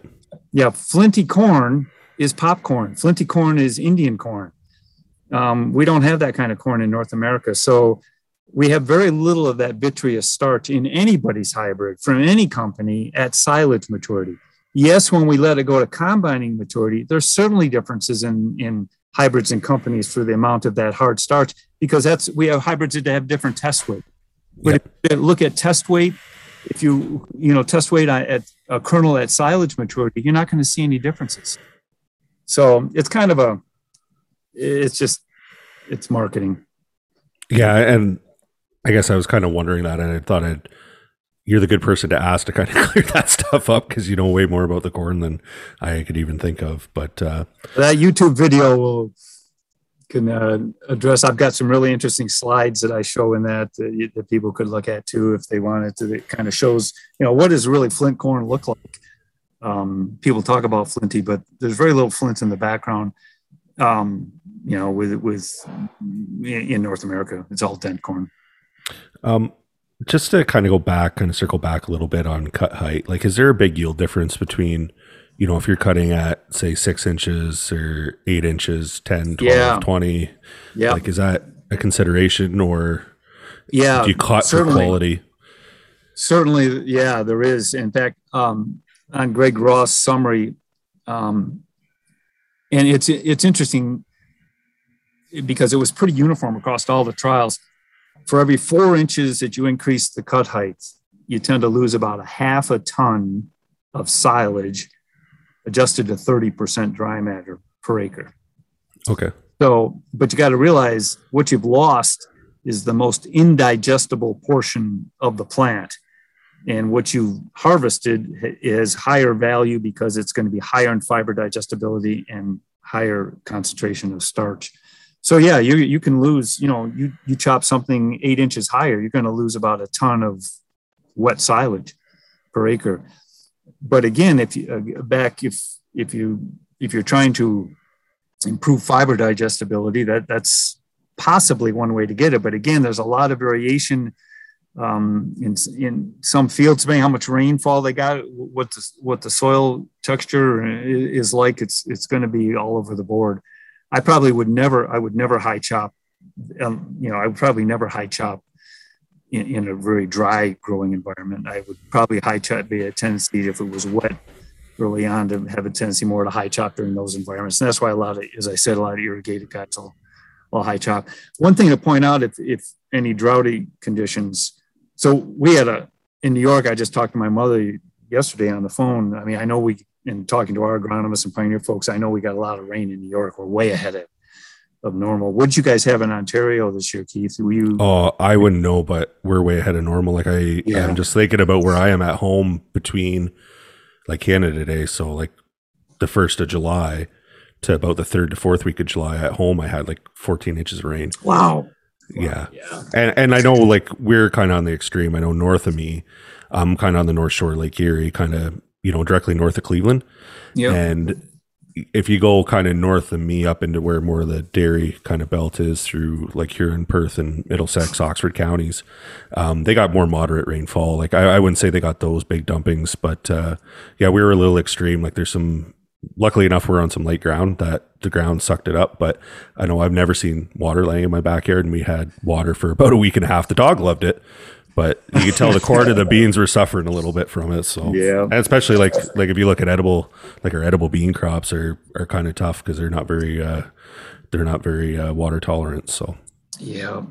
S2: yeah flinty corn is popcorn. Flinty corn is indian corn um, we don't have that kind of corn in North America. So we have very little of that vitreous starch in anybody's hybrid from any company at silage maturity. Yes, when we let it go to combining maturity, there's certainly differences in, in hybrids and companies for the amount of that hard starch because that's we have hybrids that have different test weight. But yep. if you look at test weight, if you you know test weight at a kernel at silage maturity, you're not going to see any differences. So it's kind of a it's just it's marketing.
S1: Yeah, and I guess I was kind of wondering that, and I thought I'd you're the good person to ask to kind of [LAUGHS] clear that stuff up because you know way more about the corn than I could even think of. But uh,
S2: that YouTube video will can uh, address. I've got some really interesting slides that I show in that uh, that people could look at too if they wanted to. It kind of shows, you know, what does really flint corn look like? Um, people talk about flinty, but there's very little flint in the background. Um, you know, with it with in North America, it's all dent corn.
S1: Um, just to kind of go back, of circle back a little bit on cut height. Like, is there a big yield difference between you know, if you're cutting at say six inches or eight inches, 10, 12, yeah. 20, yeah. like, is that a consideration or
S2: yeah,
S1: do you cut for quality?
S2: Certainly. Yeah, there is. In fact, um, on Greg Roth's summary, um, and it's, it's interesting because it was pretty uniform across all the trials. For every four inches that you increase the cut height, you tend to lose about a half a ton of silage adjusted to 30% dry matter per acre.
S1: Okay.
S2: So, but you got to realize what you've lost is the most indigestible portion of the plant. And what you've harvested is higher value because it's going to be higher in fiber digestibility and higher concentration of starch. So yeah, you you can lose. You know, you you chop something eight inches higher, you're going to lose about a ton of wet silage per acre but again, if you uh, back if if you if you're trying to improve fiber digestibility, that that's possibly one way to get it. But again, there's a lot of variation um, in in some fields, depending how much rainfall they got, what the what the soil texture is like. It's it's going to be all over the board. I probably would never I would never high chop. Um, you know, I would probably never high chop in, in, a very dry growing environment. I would probably high chop be a tendency if it was wet early on to have a tendency more to high chop during those environments. And that's why a lot of, as I said, a lot of irrigated guys will, will high chop. One thing to point out, if, if any droughty conditions, so we had a, in New York, I just talked to my mother yesterday on the phone. I mean, I know we, in talking to our agronomists and pioneer folks, I know we got a lot of rain in New York. We're way ahead of of normal. What did you guys have in Ontario this year, Keith? Were you?
S1: Oh, I wouldn't know, but we're way ahead of normal. Like I, yeah. I'm just thinking about where I am at home between like Canada Day. So like the first of July to about the third to fourth week of July at home, I had like 14 inches of rain.
S2: Wow.
S1: Yeah. yeah. And and I know like we're kind of on the extreme. I know north of me, I'm kind of on the North Shore, Lake Erie, kind of you know directly north of Cleveland. Yeah. And if you go kind of north of me up into where more of the dairy kind of belt is through like here in Perth, and Middlesex, Oxford counties, um, they got more moderate rainfall. Like I, I, wouldn't say they got those big dumpings, but uh, yeah, we were a little extreme. Like there's some. Luckily enough, we're on some light ground that the ground sucked it up. But I know I've never seen water laying in my backyard, and we had water for about a week and a half. The dog loved it, but you could tell the corn and the beans were suffering a little bit from it. So
S2: yeah,
S1: and especially like like if you look at edible like our edible bean crops are are kind of tough because they're not very uh, they're not very uh, water tolerant. So
S2: yeah,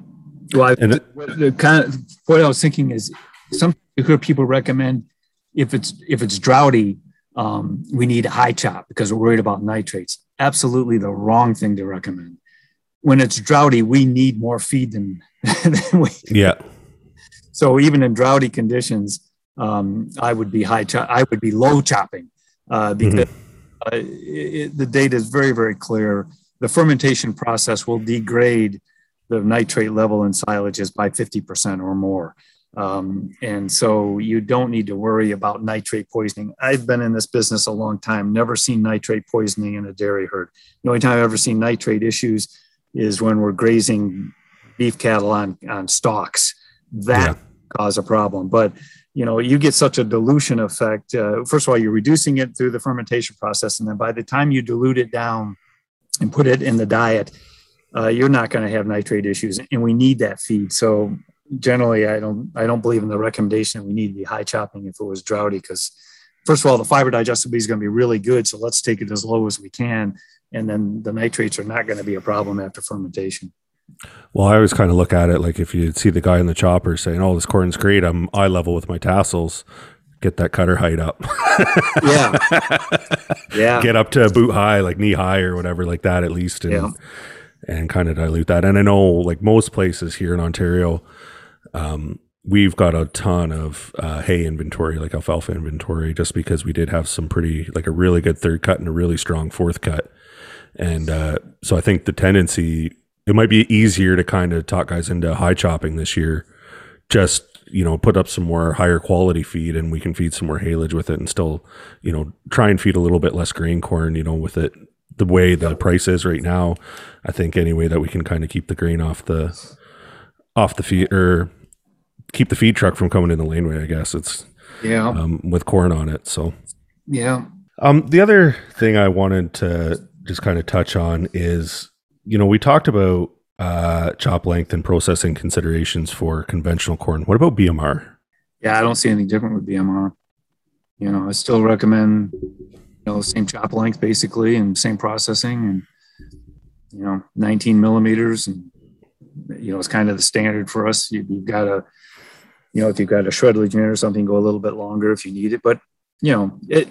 S2: well, I, and the kind of what I was thinking is some you hear people recommend if it's if it's droughty, um, we need high chop because we're worried about nitrates. Absolutely the wrong thing to recommend. When it's droughty, we need more feed than, [LAUGHS] than we,
S1: yeah
S2: so even in droughty conditions, um, I would be high. Cho- I would be low chopping uh, because mm-hmm. uh, it, the data is very very clear. The fermentation process will degrade the nitrate level in silages by 50% or more. Um, and so you don't need to worry about nitrate poisoning. I've been in this business a long time, never seen nitrate poisoning in a dairy herd. The only time I've ever seen nitrate issues is when we're grazing beef cattle on, on stalks. That yeah cause a problem. But you know, you get such a dilution effect. Uh, first of all, you're reducing it through the fermentation process, and then by the time you dilute it down and put it in the diet, uh, you're not going to have nitrate issues, and we need that feed. So generally, I don't I don't believe in the recommendation we need to be high chopping if it was droughty because first of all, the fiber digestibility is going to be really good. So let's take it as low as we can, and then the nitrates are not going to be a problem after fermentation.
S1: Well, I always kind of look at it like if you see the guy in the chopper saying, "Oh, this corn's great," I'm eye level with my tassels. Get that cutter height up.
S2: yeah, [LAUGHS]
S1: yeah. Get up to boot high, like knee high or whatever, like that at least, and yeah. and kind of dilute that. And I know, like most places here in Ontario, um, we've got a ton of uh, hay inventory, like alfalfa inventory, just because we did have some pretty, like a really good third cut and a really strong fourth cut And uh, so I think the tendency it might be easier to kind of talk guys into high chopping this year. Just you know, put up some more higher quality feed, and we can feed some more haylage with it, and still, you know, try and feed a little bit less grain corn. You know, with it the way the price is right now, I think anyway that we can kind of keep the grain off the off the feed or keep the feed truck from coming in the laneway. I guess it's
S2: yeah
S1: um, with corn on it. So
S2: yeah.
S1: Um, the other thing I wanted to just kind of touch on is, you know, we talked about uh, chop length and processing considerations for conventional corn. What about BMR?
S2: Yeah, I don't see anything different with BMR. You know, I still recommend you know same chop length basically and same processing and you know 19 millimeters and you know it's kind of the standard for us. You, have got a you know if you've got a shred unit or something, go a little bit longer if you need it. But you know it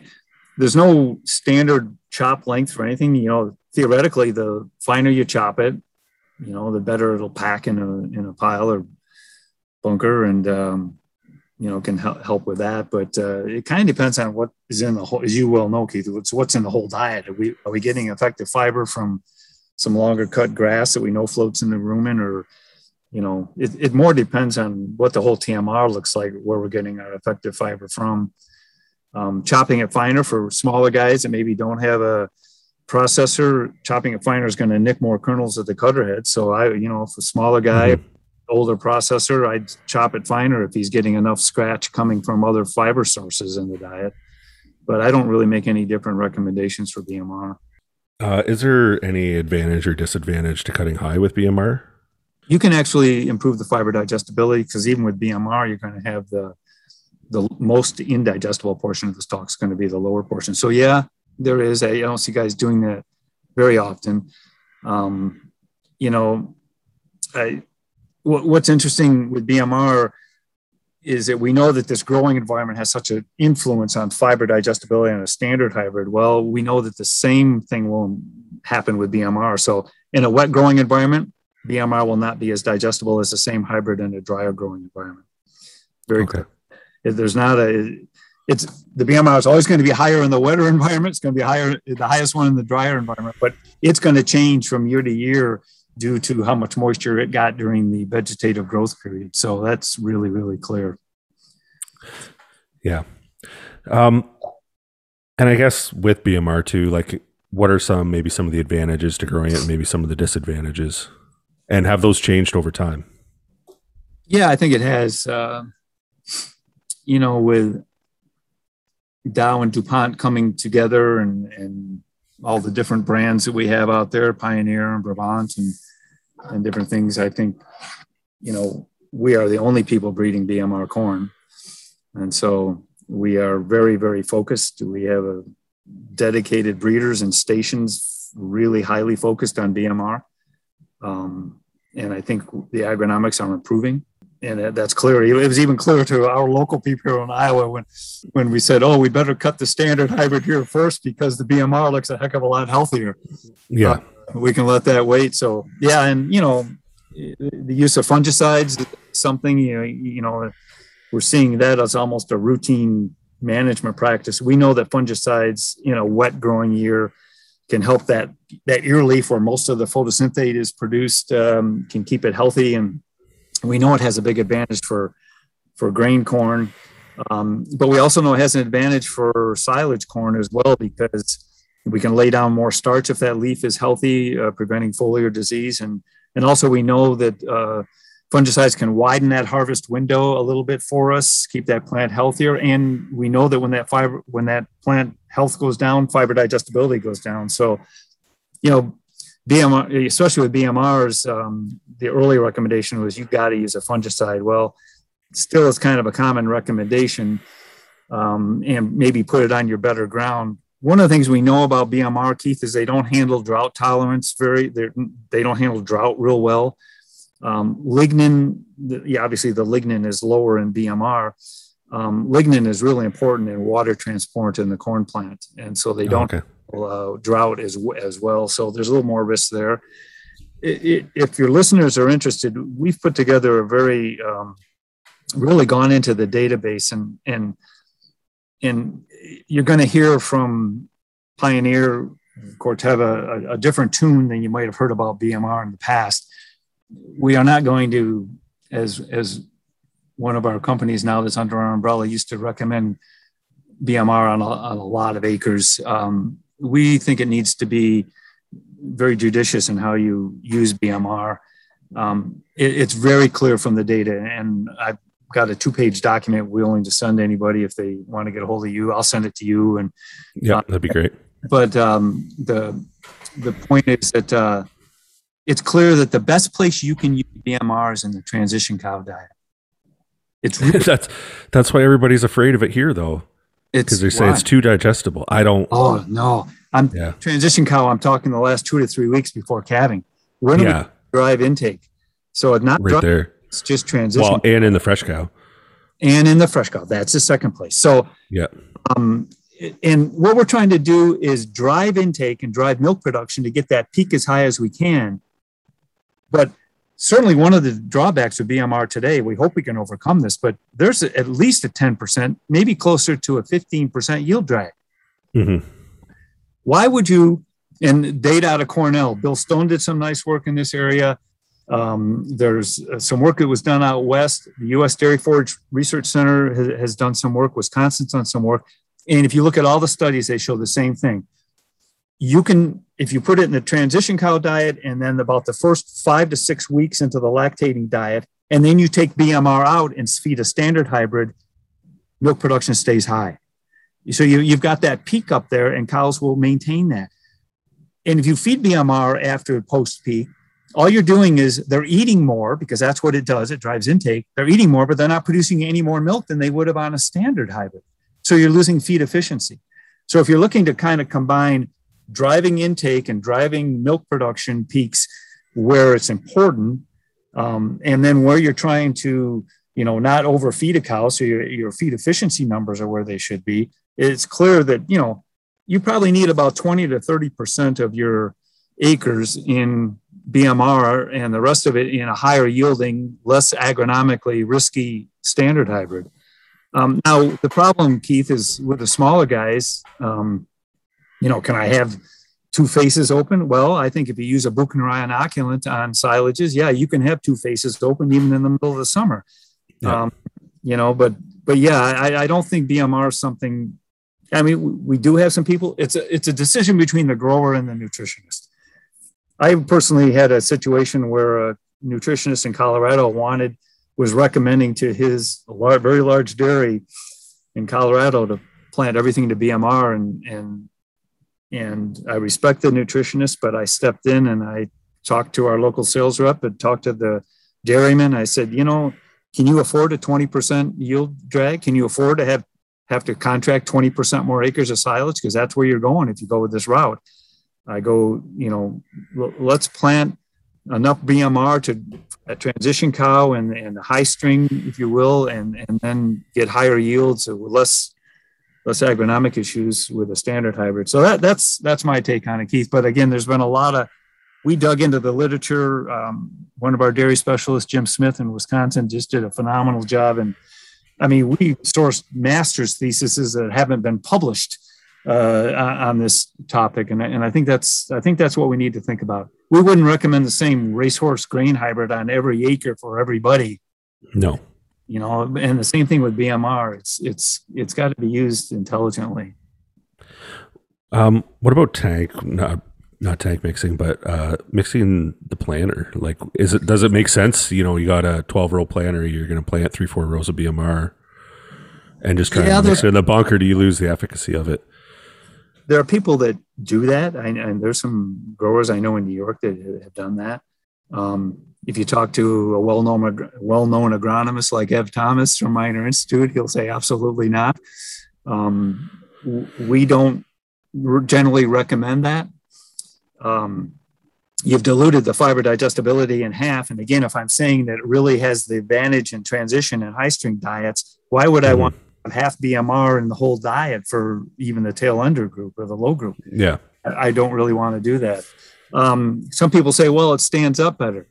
S2: there's no standard chop length for anything. You know, theoretically, the finer you chop it, you know, the better it'll pack in a in a pile or bunker, and um, you know, can help help with that. But uh, it kind of depends on what is in the whole, as you well know, Keith. It's what's in the whole diet. Are we are we getting effective fiber from some longer cut grass that we know floats in the rumen, or you know, it, it more depends on what the whole TMR looks like, where we're getting our effective fiber from um, chopping it finer for smaller guys that maybe don't have a processor. Chopping it finer is going to nick more kernels at the cutter head. So I, you know, if a smaller guy, mm-hmm. older processor, I'd chop it finer if he's getting enough scratch coming from other fiber sources in the diet. But I don't really make any different recommendations for BMR.
S1: Uh, is there any advantage or disadvantage to cutting high with BMR?
S2: You can actually improve the fiber digestibility because even with BMR, you're going to have the the most indigestible portion of the stalk is going to be the lower portion. So yeah, there is. I don't see guys doing that very often. Um, you know, I, what, what's interesting with BMR is that we know that this growing environment has such an influence on fiber digestibility on a standard hybrid. Well, we know that the same thing will happen with BMR. So in a wet growing environment, BMR will not be as digestible as the same hybrid in a drier growing environment. Very okay. Clear there's not a it's the BMR is always going to be higher in the wetter [LAUGHS] environment. It's going to be higher, the highest one in the drier environment, but it's going to change from year to year due to how much moisture it got during the vegetative growth period. So that's really, really clear.
S1: Yeah. Um, and I guess with BMR too, like what are some, maybe some of the advantages to growing it, maybe some of the disadvantages and have those changed over time?
S2: Yeah, I think it has. Uh, you know, with Dow and DuPont coming together and, and all the different brands that we have out there, Pioneer and Brevant and, and different things, I think, you know, we are the only people breeding BMR corn. And so we are very, very focused. We have a dedicated breeders and stations really highly focused on BMR. Um, and I think the agronomics are improving and that's clear. It was even clear to our local people here in Iowa when, when we said, "Oh, we better cut the standard hybrid here first because the BMR looks a heck of a lot healthier."
S1: Yeah, uh,
S2: we can let that wait. So yeah, and you know, the use of fungicides, is something you know, you know, we're seeing that as almost a routine management practice. We know that fungicides in a wet growing year can help that that ear leaf where most of the photosynthate is produced um, can keep it healthy and we know it has a big advantage for for grain corn, um, but we also know it has an advantage for silage corn as well because we can lay down more starch if that leaf is healthy, uh, preventing foliar disease, and and also we know that uh, fungicides can widen that harvest window a little bit for us, keep that plant healthier, and we know that when that fiber when that plant health goes down, fiber digestibility goes down. So, you know, BMR, especially with BMRs, um, the early recommendation was you got to use a fungicide. Well, still is kind of a common recommendation, um, and maybe put it on your better ground. One of the things we know about BMR, Keith, is they don't handle drought tolerance very. They don't handle drought real well. Um, lignin, yeah, obviously the lignin is lower in BMR. Um, lignin is really important in water transport in the corn plant, and so they don't. Okay uh, drought as, as well. So there's a little more risk there. It, it, if your listeners are interested, we've put together a very, um, really gone into the database and, and, and you're going to hear from Pioneer Corteva a, a, different tune than you might have heard about BMR in the past. We are not going to, as as one of our companies now that's under our umbrella used to recommend BMR on a, on a lot of acres. Um, we think it needs to be very judicious in how you use BMR. Um, it, it's very clear from the data, and I've got a two-page document willing to send to anybody if they want to get a hold of you. I'll send it to you, and
S1: yeah, that'd be great.
S2: But um, the the point is that uh, it's clear that the best place you can use BMR is in the transition cow diet.
S1: It's [LAUGHS] really, that's that's why everybody's afraid of it here, though. Because they say why? it's too digestible. I don't.
S2: Oh no, I'm yeah. transition cow. I'm talking the last two to three weeks before calving. When yeah. we drive intake, so it's not
S1: right dry, there.
S2: It's just transition. Well,
S1: and in the fresh cow.
S2: And in the fresh cow, that's the second place. So
S1: yeah.
S2: Um, and what we're trying to do is drive intake and drive milk production to get that peak as high as we can. But certainly one of the drawbacks of BMR today, we hope we can overcome this, but there's at least a 10%, maybe closer to a 15% yield drag. Mm-hmm. Why would you, and data out of Cornell, Bill Stone did some nice work in this area. Um, there's uh, some work that was done out west. The U.S. Dairy Forage Research Center has, has done some work. Wisconsin's done some work. And if you look at all the studies, they show the same thing. You can, if you put it in the transition cow diet and then about the first five to six weeks into the lactating diet, and then you take BMR out and feed a standard hybrid, milk production stays high. So you, you've got that peak up there, and cows will maintain that. And if you feed BMR after post peak, all you're doing is they're eating more because that's what it does. It drives intake. They're eating more, but they're not producing any more milk than they would have on a standard hybrid. So you're losing feed efficiency. So if you're looking to kind of combine driving intake and driving milk production peaks where it's important, um, and then where you're trying to, you know, not overfeed a cow, so your, your feed efficiency numbers are where they should be. It's clear that you know you probably need about 20 to 30 percent of your acres in BMR and the rest of it in a higher yielding, less agronomically risky standard hybrid. Um, now, the problem, Keith, is with the smaller guys. Um, you know, can I have two faces open? Well, I think if you use a Buchneri inoculant on silages, yeah, you can have two faces open even in the middle of the summer. Yeah. Um, you know, but but yeah, I, I don't think BMR is something. I mean, we, we do have some people. It's a it's a decision between the grower and the nutritionist. I personally had a situation where a nutritionist in Colorado wanted was recommending to his large, very large dairy in Colorado to plant everything to BMR and and and I respect the nutritionist, but I stepped in and I talked to our local sales rep and talked to the dairyman. I said, you know, can you afford a 20% yield drag? Can you afford to have have to contract 20% more acres of silage? Because that's where you're going if you go with this route. I go, you know, let's plant enough BMR to transition cow and, and high string, if you will, and, and then get higher yields uh, with less less agronomic issues with a standard hybrid. So that that's that's my take on it, Keith. But again, there's been a lot of we dug into the literature. Um, one of our dairy specialists, Jim Smith in Wisconsin, just did a phenomenal job. And I mean, we sourced master's theses that haven't been published uh, on this topic, and and I think that's I think that's what we need to think about. We wouldn't recommend the same racehorse grain hybrid on every acre for everybody.
S1: No,
S2: you know, and the same thing with BMR. It's it's it's got to be used intelligently.
S1: Um, what about tank? Not not tank mixing, but uh, mixing the planter. Like, is it does it make sense? You know, you got a twelve row planter, you're going to plant three four rows of BMR, and just try yeah, to mix it in the bunker. Do you lose the efficacy of it?
S2: there are people that do that. I, and there's some growers I know in New York that have done that. Um, if you talk to a well-known well-known agronomist like Ev Thomas from Miner Institute, he'll say absolutely not. Um, we don't generally recommend that. Um, you've diluted the fiber digestibility in half. And again, if I'm saying that it really has the advantage in transition and high string diets, why would I mm-hmm. want half BMR in the whole diet for even the tail under group or the low group.
S1: Yeah.
S2: I don't really want to do that. Um, some people say, well, it stands up better.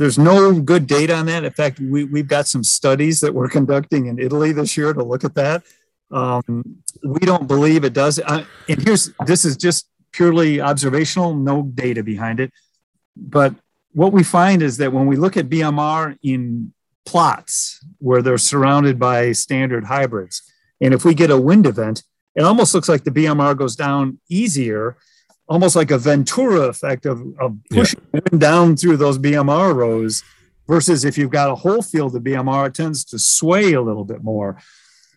S2: There's no good data on that. In fact, we, we've got some studies that we're conducting in Italy this year to look at that. Um, we don't believe it does. Uh, and here's this is just purely observational, no data behind it. But what we find is that when we look at BMR in plots where they're surrounded by standard hybrids, and if we get a wind event, it almost looks like the BMR goes down easier, almost like a Venturi effect of, of pushing yeah. down through those BMR rows. Versus if you've got a whole field of BMR, it tends to sway a little bit more.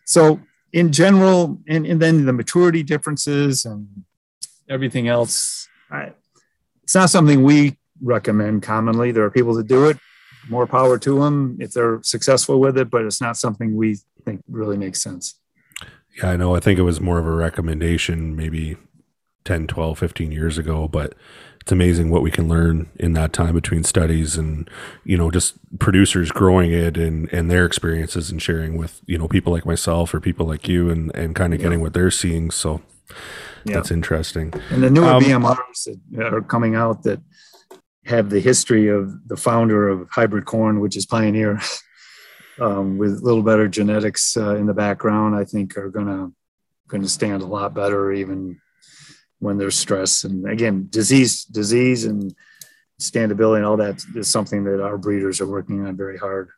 S2: So in general, and, and then the maturity differences and everything else, I, it's not something we recommend commonly. There are people that do it. More power to them if they're successful with it, but it's not something we think really makes sense.
S1: Yeah, I know. I think it was more of a recommendation maybe 10, 12, 15 years ago, but it's amazing what we can learn in that time between studies and, you know, just producers growing it and, and their experiences and sharing with, you know, people like myself or people like you and, and kind of yeah. getting what they're seeing. So yeah. that's interesting.
S2: And the newer um, BMRs that are coming out that have the history of the founder of hybrid corn, which is Pioneer, [LAUGHS] um, with a little better genetics uh, in the background, I think are gonna gonna stand a lot better even when there's stress. And again, disease, disease, and standability and all that is something that our breeders are working on very hard.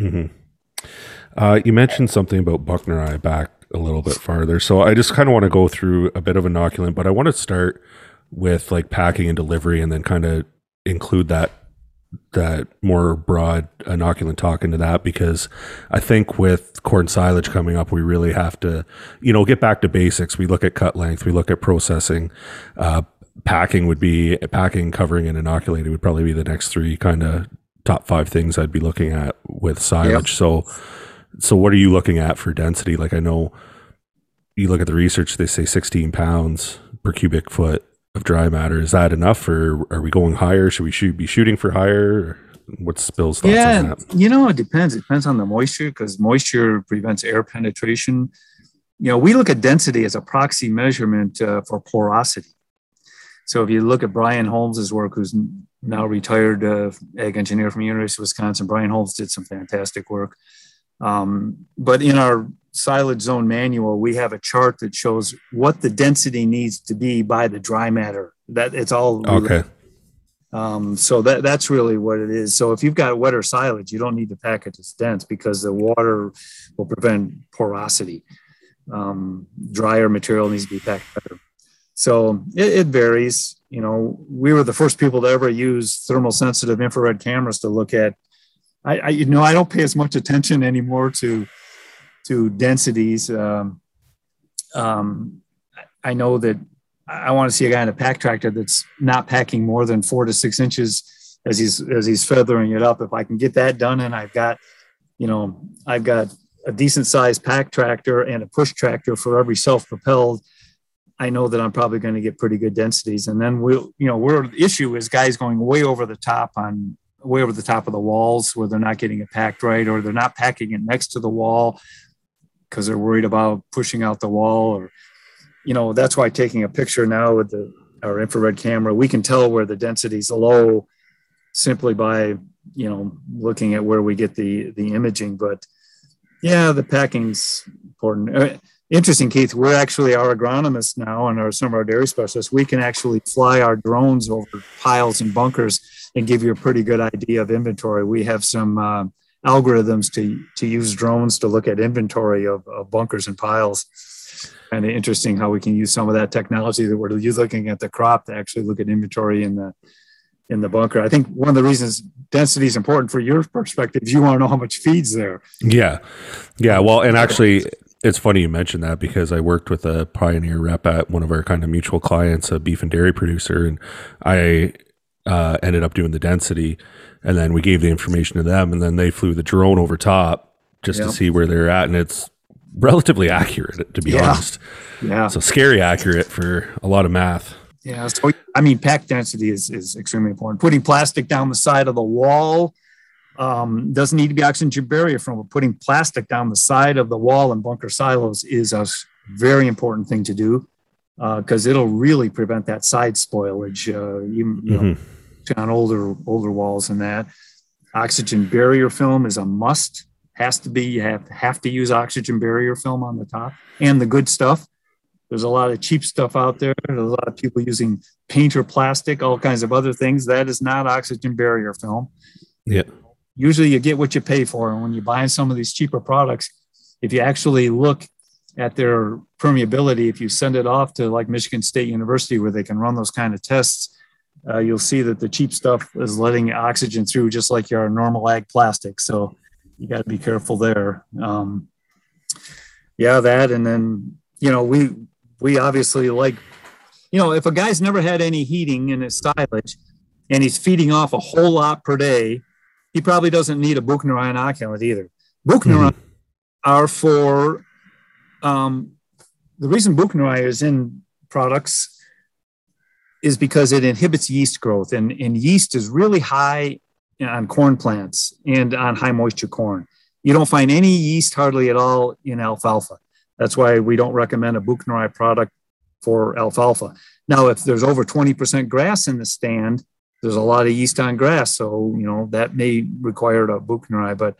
S1: Mm-hmm. Uh, you mentioned something about Buchneri back a little bit farther, so I just kind of want to go through a bit of inoculant, but I want to start with like packing and delivery, and then kind of include that that more broad inoculant talk into that because I think with corn silage coming up, we really have to, you know, get back to basics. We look at cut length, we look at processing. Uh, packing would be packing, covering, and inoculating would probably be the next three kind of top five things I'd be looking at with silage. Yep. So, so what are you looking at for density? Like I know you look at the research; they say 16 pounds per cubic foot of dry matter. Is that enough, or are we going higher? Should we shoot, be shooting for higher? What's Bill's thoughts yeah, on that?
S2: You know, it depends. It depends on the moisture because moisture prevents air penetration. You know, we look at density as a proxy measurement uh, for porosity. So if you look at Brian Holmes's work, who's now retired uh, ag engineer from University of Wisconsin, Brian Holmes did some fantastic work. Um, but in our silage zone manual, we have a chart that shows what the density needs to be by the dry matter. That it's all
S1: okay.
S2: Um, so that that's really what it is. So if you've got wetter silage, you don't need to pack it as dense because the water will prevent porosity. Um, drier material needs to be packed better. So it, it, varies. You know, we were the first people to ever use thermal sensitive infrared cameras to look at. I, I you know I don't pay as much attention anymore to to densities. Um, um, I know that I want to see a guy in a pack tractor that's not packing more than four to six inches as he's as he's feathering it up. If I can get that done, and I've got, you know, I've got a decent sized pack tractor and a push tractor for every self propelled. I know that I'm probably going to get pretty good densities. And then we'll, you know, where the issue is guys going way over the top on way over the top of the walls where they're not getting it packed right or they're not packing it next to the wall because they're worried about pushing out the wall or you know that's why taking a picture now with the our infrared camera we can tell where the density is low simply by you know looking at where we get the the imaging. But yeah the packing's important. Uh, interesting keith we're actually our agronomists now and our some of our dairy specialists we can actually fly our drones over piles and bunkers and give you a pretty good idea of inventory. We have some uh, algorithms to to use drones to look at inventory of, of bunkers and piles. Kind of interesting how we can use some of that technology that we're looking at the crop to actually look at inventory in the in the bunker. I think one of the reasons density is important for your perspective you want to know how much feeds there.
S1: Yeah, yeah. Well, and actually, it's funny you mentioned that because I worked with a pioneer rep at one of our kind of mutual clients, a beef and dairy producer, and I uh, ended up doing the density and then we gave the information to them, and then they flew the drone over top just yep. to see where they're at, and it's relatively accurate, to be yeah. honest. Yeah. So scary accurate for a lot of math.
S2: Yeah. So I mean, pack density is is extremely important. Putting plastic down the side of the wall um, doesn't need to be oxygen barrier film. But putting plastic down the side of the wall in bunker silos is a very important thing to do because uh, it'll really prevent that side spoilage. Uh, you, you mm-hmm. On older older walls and that. Oxygen barrier film is a must. Has to be. You have have to use oxygen barrier film on the top and the good stuff. There's a lot of cheap stuff out there. There's a lot of people using paint or plastic, all kinds of other things. That is not oxygen barrier film.
S1: Yeah.
S2: Usually you get what you pay for. And when you buy some of these cheaper products, if you actually look at their permeability, if you send it off to like Michigan State University where they can run those kind of tests, uh, you'll see that the cheap stuff is letting oxygen through just like your normal ag plastic. So you got to be careful there. Um, yeah, that. And then, you know, we, we obviously like, you know, if a guy's never had any heating in his silage and he's feeding off a whole lot per day, he probably doesn't need a Buchneri inoculant either. Buchneri mm-hmm. are for um, the reason Buchneri is in products is because it inhibits yeast growth, and, and yeast is really high on corn plants and on high moisture corn. You don't find any yeast hardly at all in alfalfa. That's why we don't recommend a Buchneri product for alfalfa. Now, if there's over 20% grass in the stand, there's a lot of yeast on grass. So, you know, that may require a Buchneri. But,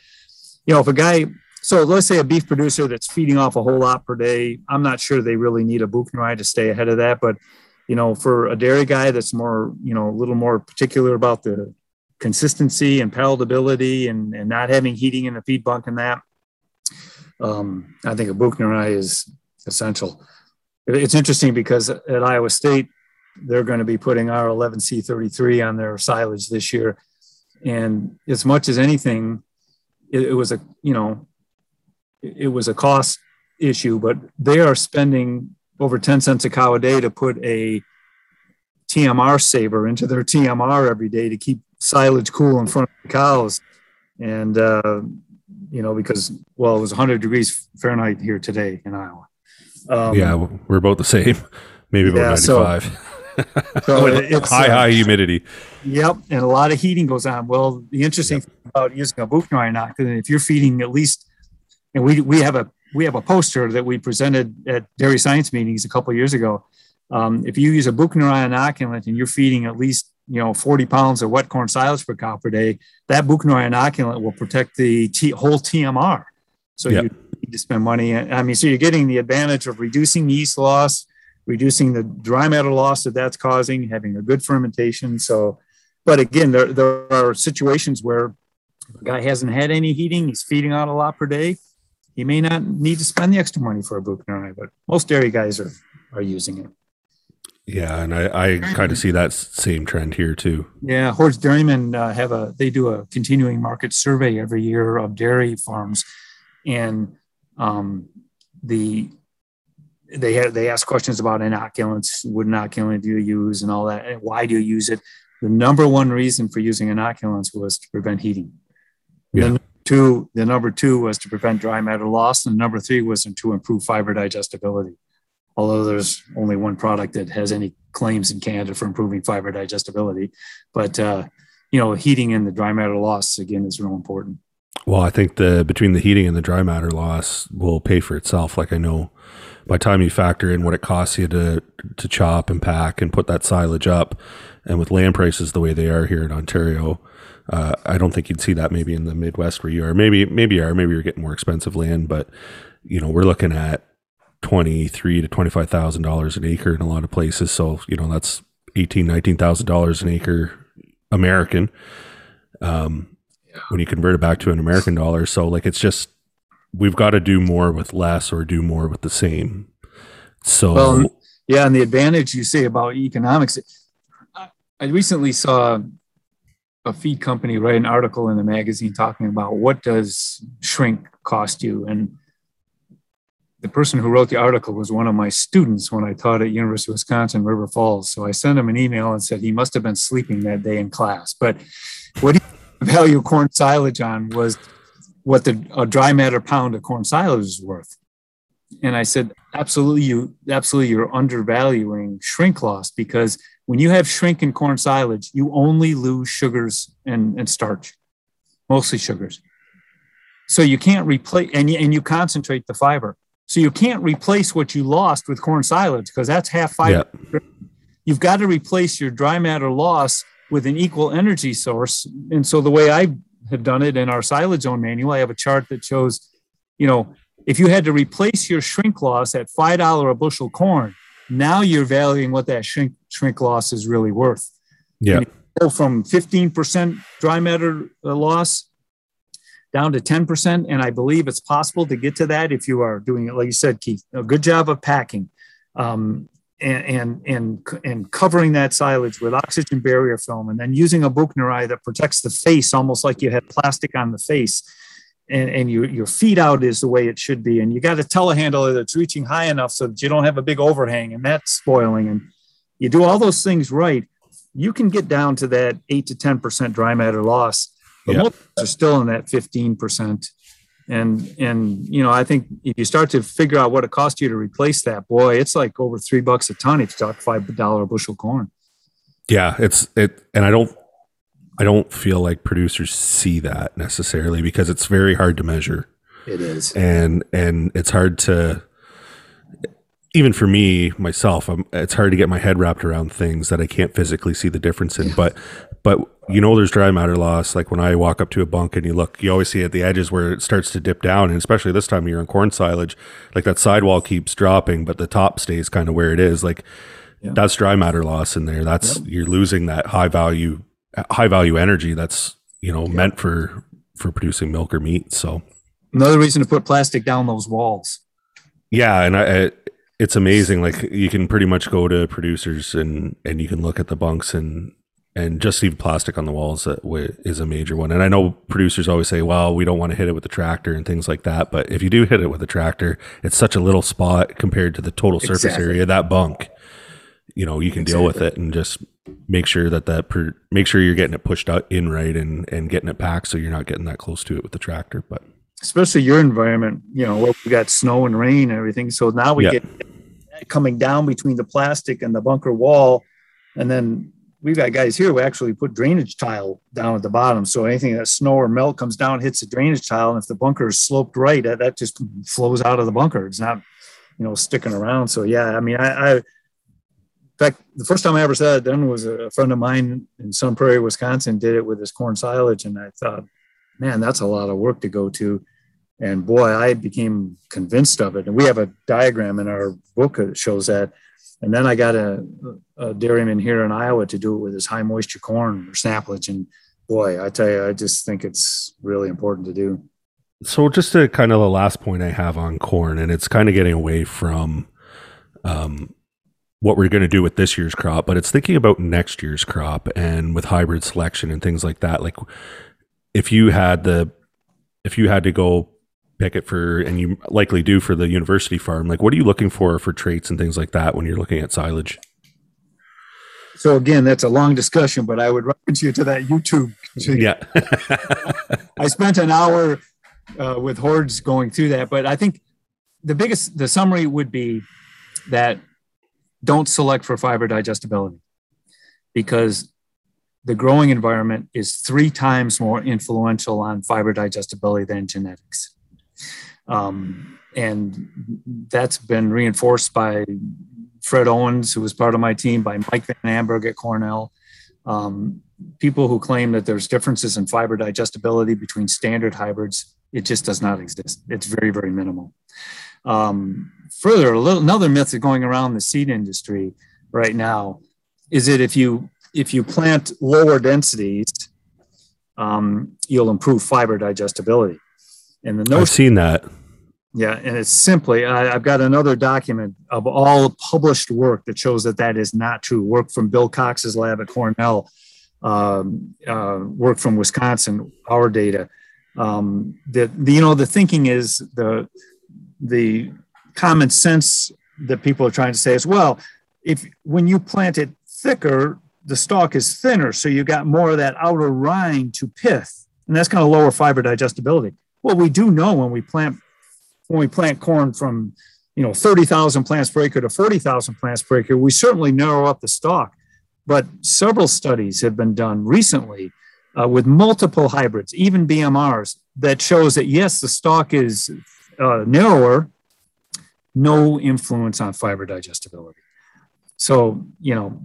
S2: you know, if a guy, so let's say a beef producer that's feeding off a whole lot per day, I'm not sure they really need a Buchneri to stay ahead of that. But, you know, for a dairy guy that's more, you know, a little more particular about the consistency and palatability and, and not having heating in the feed bunk and that, um, I think a Buchneri is essential. It's interesting because at Iowa State, they're going to be putting R11C33 on their silage this year. And as much as anything, it, it was a, you know, it, it was a cost issue, but they are spending over 10 cents a cow a day to put a TMR saver into their TMR every day to keep silage cool in front of the cows. And, uh, you know, because, well, it was 100 degrees Fahrenheit here today in Iowa.
S1: Um, yeah, we're about the same, [LAUGHS] maybe about yeah, 95. So, [LAUGHS]
S2: so it's
S1: high, uh, high humidity.
S2: Yep. And a lot of heating goes on. Well, the interesting yep. thing about using a Buchneri inoculant, if you're feeding at least, and we, we have a, we have a poster that we presented at dairy science meetings a couple years ago. Um, if you use a Buchneri inoculant and you're feeding at least you know 40 pounds of wet corn silage per cow per day, that Buchneri inoculant will protect the T, whole TMR. So yep. you need to spend money. I mean, so you're getting the advantage of reducing yeast loss, reducing the dry matter loss that that's causing, having a good fermentation. So, but again, there, there are situations where the guy hasn't had any heating, he's feeding out a lot per day. He may not need to spend the extra money for a Buchneri, but most dairy guys are, are using it.
S1: Yeah, and I, I kind of see that same trend here too.
S2: Yeah, Hoard's Dairyman uh, have a they do a continuing market survey every year of dairy farms, and um, the they have they ask questions about inoculants. What inoculant do you use, and all that, and why do you use it? The number one reason for using inoculants was to prevent heating. Yeah. The two, the number two was to prevent dry matter loss, and number three was to improve fiber digestibility although there's only one product that has any claims in Canada for improving fiber digestibility. But uh, you know, heating and the dry matter loss again is real important.
S1: Well, I think the between the heating and the dry matter loss will pay for itself. Like I know, by time you factor in what it costs you to to chop and pack and put that silage up, and with land prices the way they are here in Ontario, uh, I don't think you'd see that maybe in the Midwest where you are. Maybe maybe you are. Maybe you're getting more expensive land, but you know we're looking at twenty three to twenty five thousand dollars an acre in a lot of places. So you know that's eighteen nineteen thousand dollars an acre American. Um, yeah. when you convert it back to an American dollar, so like it's just we've got to do more with less or do more with the same. So well,
S2: yeah, and the advantage you say about economics. I recently saw a feed company write an article in the magazine talking about what does shrink cost you and the person who wrote the article was one of my students when I taught at University of Wisconsin River Falls. So I sent him an email and said he must have been sleeping that day in class. But what he [LAUGHS] value corn silage on was what the a dry matter pound of corn silage is worth. And I said, absolutely, you absolutely you're undervaluing shrink loss because when you have shrink in corn silage, you only lose sugars and, and starch, mostly sugars. So you can't replace and you, and you concentrate the fiber. So you can't replace what you lost with corn silage because that's half fiber. Yeah. You've got to replace your dry matter loss with an equal energy source. And so the way I have done it in our silage zone manual, I have a chart that shows, you know, if you had to replace your shrink loss at $5 a bushel corn, now you're valuing what that shrink, shrink loss is really worth.
S1: Yeah.
S2: Go from 15% dry matter uh, loss down to 10%. And I believe it's possible to get to that if you are doing it, like you said, Keith, a good job of packing. Um, and, and and and covering that silage with oxygen barrier film, and then using a Buchneri that protects the face, almost like you had plastic on the face, and and you, your feet out is the way it should be, and you got a telehandler that's reaching high enough so that you don't have a big overhang, and that's spoiling, and you do all those things right, you can get down to that eight to ten percent dry matter loss, but yeah. most are still in that fifteen percent. And and you know i think if you start to figure out what it costs you to replace that boy it's like over three bucks a ton if you talk five dollar a bushel corn.
S1: Yeah it's it and i don't i don't feel like producers see that necessarily because it's very hard to measure.
S2: It is.
S1: And and it's hard to even for me myself I'm, it's hard to get my head wrapped around things that i can't physically see the difference in. Yeah. but but you know there's dry matter loss. Like when i walk up to a bunk and you look you always see at the edges where it starts to dip down. And especially this time of year in corn silage like that sidewall keeps dropping but the top stays kind of where it is. Like yeah. that's dry matter loss in there. That's you're losing that high value high value energy that's you know yep. meant for for producing milk or meat so
S2: another reason to put plastic down those walls
S1: yeah and i, I it's amazing like you can pretty much go to producers and and you can look at the bunks and and just leave plastic on the walls is a major one. And I know producers always say, well, we don't want to hit it with the tractor and things like that. But if you do hit it with a tractor, it's such a little spot compared to the total surface exactly. area that bunk. You know, you can exactly. deal with it and just make sure that that per, make sure you're getting it pushed out in right and and getting it packed so you're not getting that close to it with the tractor. But
S2: especially your environment, you know, we got snow and rain and everything. So now we yeah. get coming down between the plastic and the bunker wall, and then we've got guys here who actually put drainage tile down at the bottom. So anything that snow or melt comes down, hits the drainage tile. And if the bunker is sloped right, that, that just flows out of the bunker. It's not, you know, sticking around. So yeah, I mean, I, I fact, the first time I ever saw it done was a friend of mine in Sun Prairie, Wisconsin, did it with his corn silage. And I thought, man, that's a lot of work to go to. And boy, I became convinced of it. And we have a diagram in our book that shows that and then I got a, a dairyman here in Iowa to do it with his high moisture corn or snaplage. And boy, I tell you, I just think it's really important to do.
S1: So, just to kind of the last point I have on corn, and it's kind of getting away from um, what we're going to do with this year's crop, but it's thinking about next year's crop and with hybrid selection and things like that. Like, if you had the, if you had to go pick it for, and you likely do for the university farm. Like, what are you looking for for traits and things like that when you're looking at silage?
S2: So again, that's a long discussion, but I would reference you to that YouTube. [LAUGHS]
S1: Yeah, [LAUGHS]
S2: I spent an hour uh, with Hoard's going through that, but I think the biggest, the summary would be that don't select for fiber digestibility because the growing environment is three times more influential on fiber digestibility than genetics. Um, and that's been reinforced by Fred Owens, who was part of my team, by Mike Van Amburgh at Cornell. Um, people who claim that there's differences in fiber digestibility between standard hybrids, it just does not exist. It's very, very minimal. Um, further, a little, another myth that's going around the seed industry right now is that if you if you plant lower densities, um, you'll improve fiber digestibility.
S1: And the notion, I've seen that.
S2: Yeah, and it's simply I, have got another document of all published work that shows that that is not true. Work from Bill Cox's lab at Cornell, um, uh, work from Wisconsin, our data. Um, that you know the thinking is the the common sense that people are trying to say is well, if when you plant it thicker, the stalk is thinner, so you got more of that outer rind to pith, and that's going to lower fiber digestibility. Well, we do know when we plant when we plant corn from you know 30,000 plants per acre to 40,000 plants per acre, we certainly narrow up the stalk. But several studies have been done recently uh, with multiple hybrids, even BMRs, that shows that yes, the stalk is uh, narrower, no influence on fiber digestibility. So you know,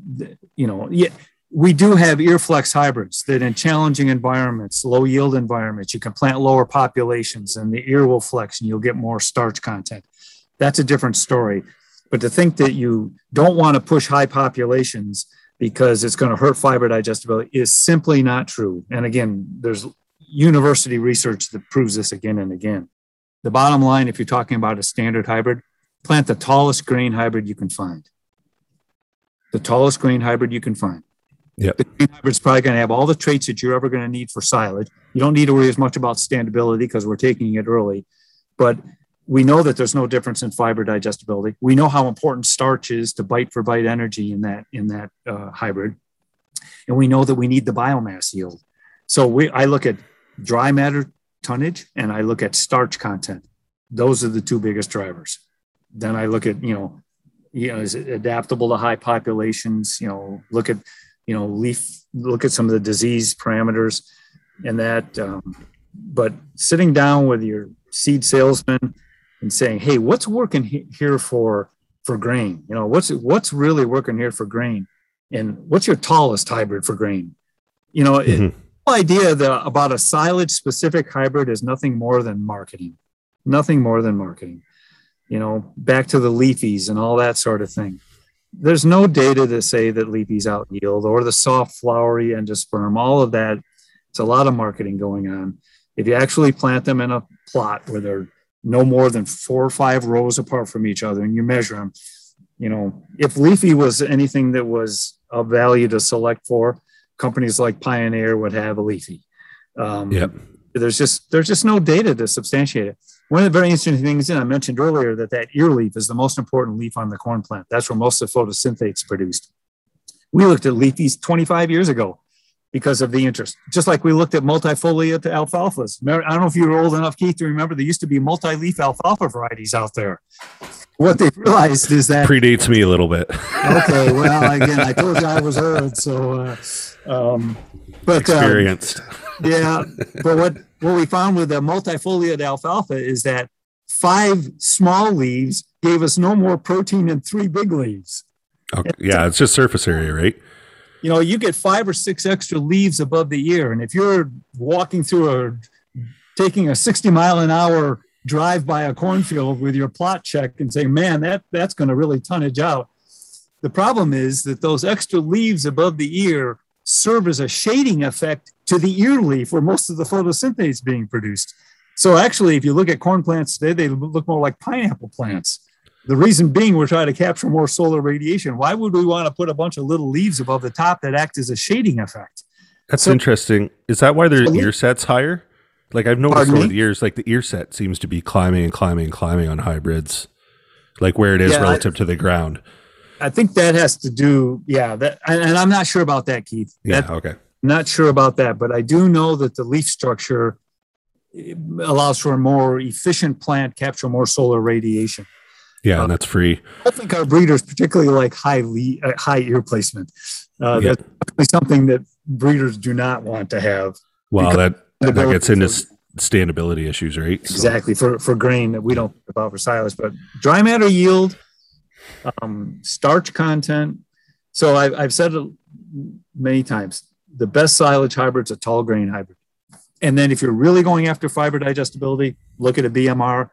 S2: you know, yeah, we do have earflex hybrids that in challenging environments, low yield environments, you can plant lower populations and the ear will flex and you'll get more starch content. That's a different story. But to think that you don't want to push high populations because it's going to hurt fiber digestibility is simply not true. And again, there's university research that proves this again and again. The bottom line, if you're talking about a standard hybrid, plant the tallest grain hybrid you can find. The tallest grain hybrid you can find.
S1: Yep.
S2: The grain hybrid's probably going to have all the traits that you're ever going to need for silage. You don't need to worry as much about standability because we're taking it early. But we know that there's no difference in fiber digestibility. We know how important starch is to bite for bite energy in that in that uh, hybrid, and we know that we need the biomass yield. So we I look at dry matter tonnage and I look at starch content. Those are the two biggest drivers. Then I look at you know, you know, is it adaptable to high populations? You know, look at you know leaf, look at some of the disease parameters, and that. Um, but sitting down with your seed salesman and saying, "Hey, what's working he- here for for grain? You know, what's what's really working here for grain, and what's your tallest hybrid for grain? You know, mm-hmm. it, idea that about a silage specific hybrid is nothing more than marketing, nothing more than marketing. You know, back to the leafies and all that sort of thing. There's no data to say that leafies out yield or the soft flowery endosperm. All of that, it's a lot of marketing going on. If you actually plant them in a plot where they're no more than four or five rows apart from each other and you measure them you know if leafy was anything that was of value to select for companies like pioneer would have a leafy um,
S1: yep.
S2: there's just there's just no data to substantiate it one of the very interesting things and i mentioned earlier that that ear leaf is the most important leaf on the corn plant that's where most of the photosynthetates produced we looked at leafies 25 years ago because of the interest. Just like we looked at multifoliate alfalfas. I don't know if you were old enough, Keith, to remember there used to be multi-leaf alfalfa varieties out there. What they realized is that
S1: predates me a little bit.
S2: okay, well, [LAUGHS] again, I told you I was heard, so uh, um, but
S1: experienced.
S2: Um, [LAUGHS] yeah, but what what we found with the multifoliate alfalfa is that five small leaves gave us no more protein than three big leaves.
S1: Okay. Yeah, it's just surface area, right?
S2: you know, you get five or six extra leaves above the ear. And if you're walking through a, taking a 60 mile an hour drive by a cornfield with your plot check and say, man, that, that's going to really tonnage out. The problem is that those extra leaves above the ear serve as a shading effect to the ear leaf where most of the photosynthase is being produced. So actually, if you look at corn plants today, they look more like pineapple plants. The reason being, we're trying to capture more solar radiation. Why would we want to put a bunch of little leaves above the top that act as a shading effect?
S1: That's so, interesting. Is that why their so ear set's higher? Like I've noticed over the years, like the ear set seems to be climbing and climbing and climbing on hybrids, like where it is yeah, relative I, to the ground.
S2: I think that has to do, yeah. That and I'm not sure about that, Keith.
S1: Yeah.
S2: That,
S1: okay.
S2: Not sure about that, but I do know that the leaf structure allows for a more efficient plant capture more solar radiation.
S1: Yeah, and that's free.
S2: I think our breeders particularly like high le- uh, high ear placement. Uh, yeah. That's something that breeders do not want to have.
S1: Well, that that gets into standability issues, right?
S2: Exactly so. for for grain that we don't about for silage, but dry matter yield, um, starch content. So I've, I've said it many times: the best silage hybrid is a tall grain hybrid. And then if you're really going after fiber digestibility, look at a BMR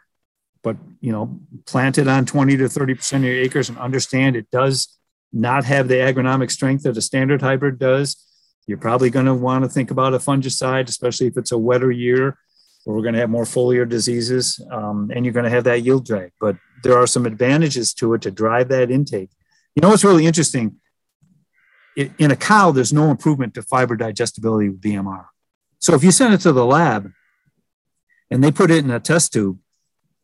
S2: but you know, plant it on 20 to 30% of your acres and understand it does not have the agronomic strength that a standard hybrid does. You're probably going to want to think about a fungicide, especially if it's a wetter year where we're going to have more foliar diseases um, and you're going to have that yield drag. But there are some advantages to it to drive that intake. You know what's really interesting? In a cow, there's no improvement to fiber digestibility with BMR. So if you send it to the lab and they put it in a test tube,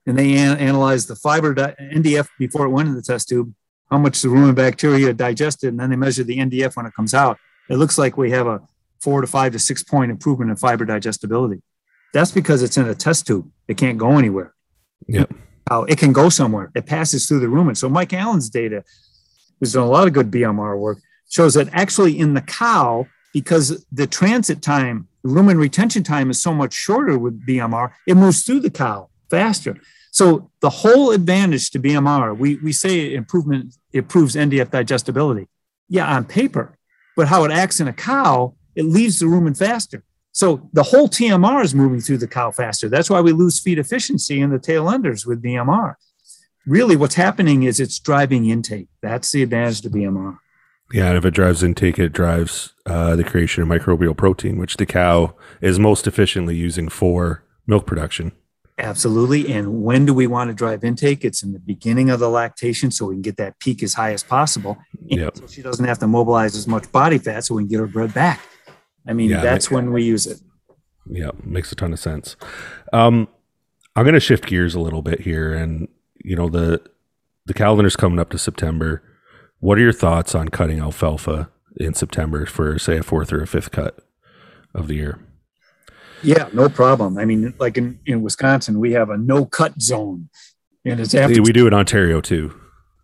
S2: and they an- analyzed the fiber di- NDF before it went in the test tube, how much the rumen bacteria digested, and then they measure the NDF when it comes out. It looks like we have a four to five to six point improvement in fiber digestibility. That's because it's in a test tube. It can't go anywhere.
S1: Yeah.
S2: it can go somewhere. It passes through the rumen. So Mike Allen's data, who's done a lot of good BMR work, shows that actually in the cow, because the transit time, rumen retention time is so much shorter with BMR, it moves through the cow faster. So the whole advantage to BMR, we, we say improvement improves NDF digestibility. Yeah, on paper, but how it acts in a cow, it leaves the rumen faster. So the whole TMR is moving through the cow faster. That's why we lose feed efficiency in the tail enders with BMR. Really, what's happening is it's driving intake. That's the advantage to BMR.
S1: Yeah, and if it drives intake, it drives uh, the creation of microbial protein, which the cow is most efficiently using for milk production.
S2: Absolutely. And when do we want to drive intake? It's in the beginning of the lactation so we can get that peak as high as possible.
S1: Yep.
S2: So she doesn't have to mobilize as much body fat so we can get her bred back. I mean,
S1: Yeah,
S2: that's when we use it.
S1: Yeah, makes a ton of sense. Um, I'm going to shift gears a little bit here, and you know the the calendar's coming up to September. What are your thoughts on cutting alfalfa in September for say a fourth or a fifth cut of the year?
S2: Yeah, no problem. I mean, like in, in Wisconsin, we have a no cut zone. And it's after
S1: we do in Ontario too.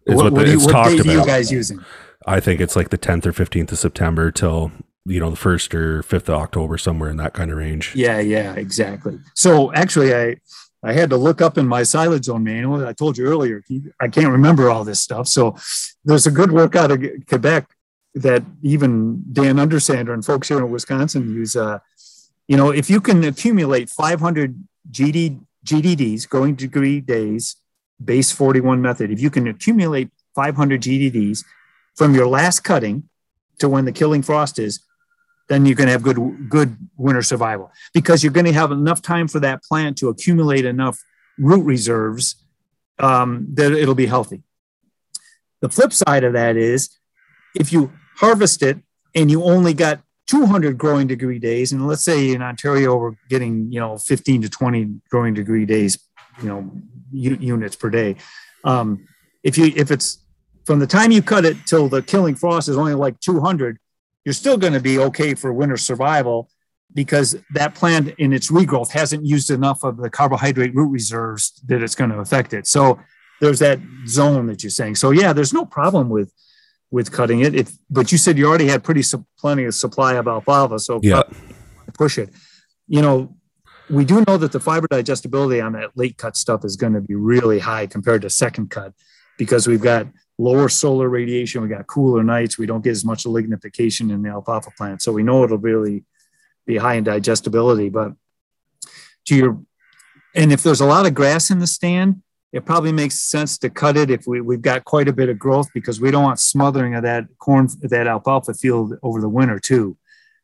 S1: Is
S2: what,
S1: what,
S2: what,
S1: the,
S2: do you, what are you guys using?
S1: I think it's like the 10th or 15th of September till you know the first or fifth of October, somewhere in that kind of range.
S2: Yeah, yeah, exactly. So actually, I I had to look up in my silage zone manual. I told you earlier, I can't remember all this stuff. So there's a good work out of Quebec that even Dan Undersander and folks here in Wisconsin use. Uh, you know, if you can accumulate 500 GD, GDDs, growing degree days, base 41 method, if you can accumulate 500 GDDs from your last cutting to when the killing frost is, then you're going to have good good winter survival because you're going to have enough time for that plant to accumulate enough root reserves um, that it'll be healthy. The flip side of that is if you harvest it and you only got 200 growing degree days, and let's say in Ontario we're getting you know 15 to 20 growing degree days, you know units per day. Um, if you if it's from the time you cut it till the killing frost is only like 200 you're still going to be okay for winter survival because that plant in its regrowth hasn't used enough of the carbohydrate root reserves that it's going to affect it. So there's that zone that you're saying. So yeah, there's no problem with with cutting it. If but you said you already had pretty su- plenty of supply of alfalfa, so
S1: Yeah.
S2: push it. You know, we do know that the fiber digestibility on that late cut stuff is going to be really high compared to second cut because we've got lower solar radiation, we got cooler nights, we don't get as much lignification in the alfalfa plant. So we know it'll really be high in digestibility. But to your and if there's a lot of grass in the stand, it probably makes sense to cut it if we, we've got quite a bit of growth because we don't want smothering of that corn that alfalfa field over the winter too.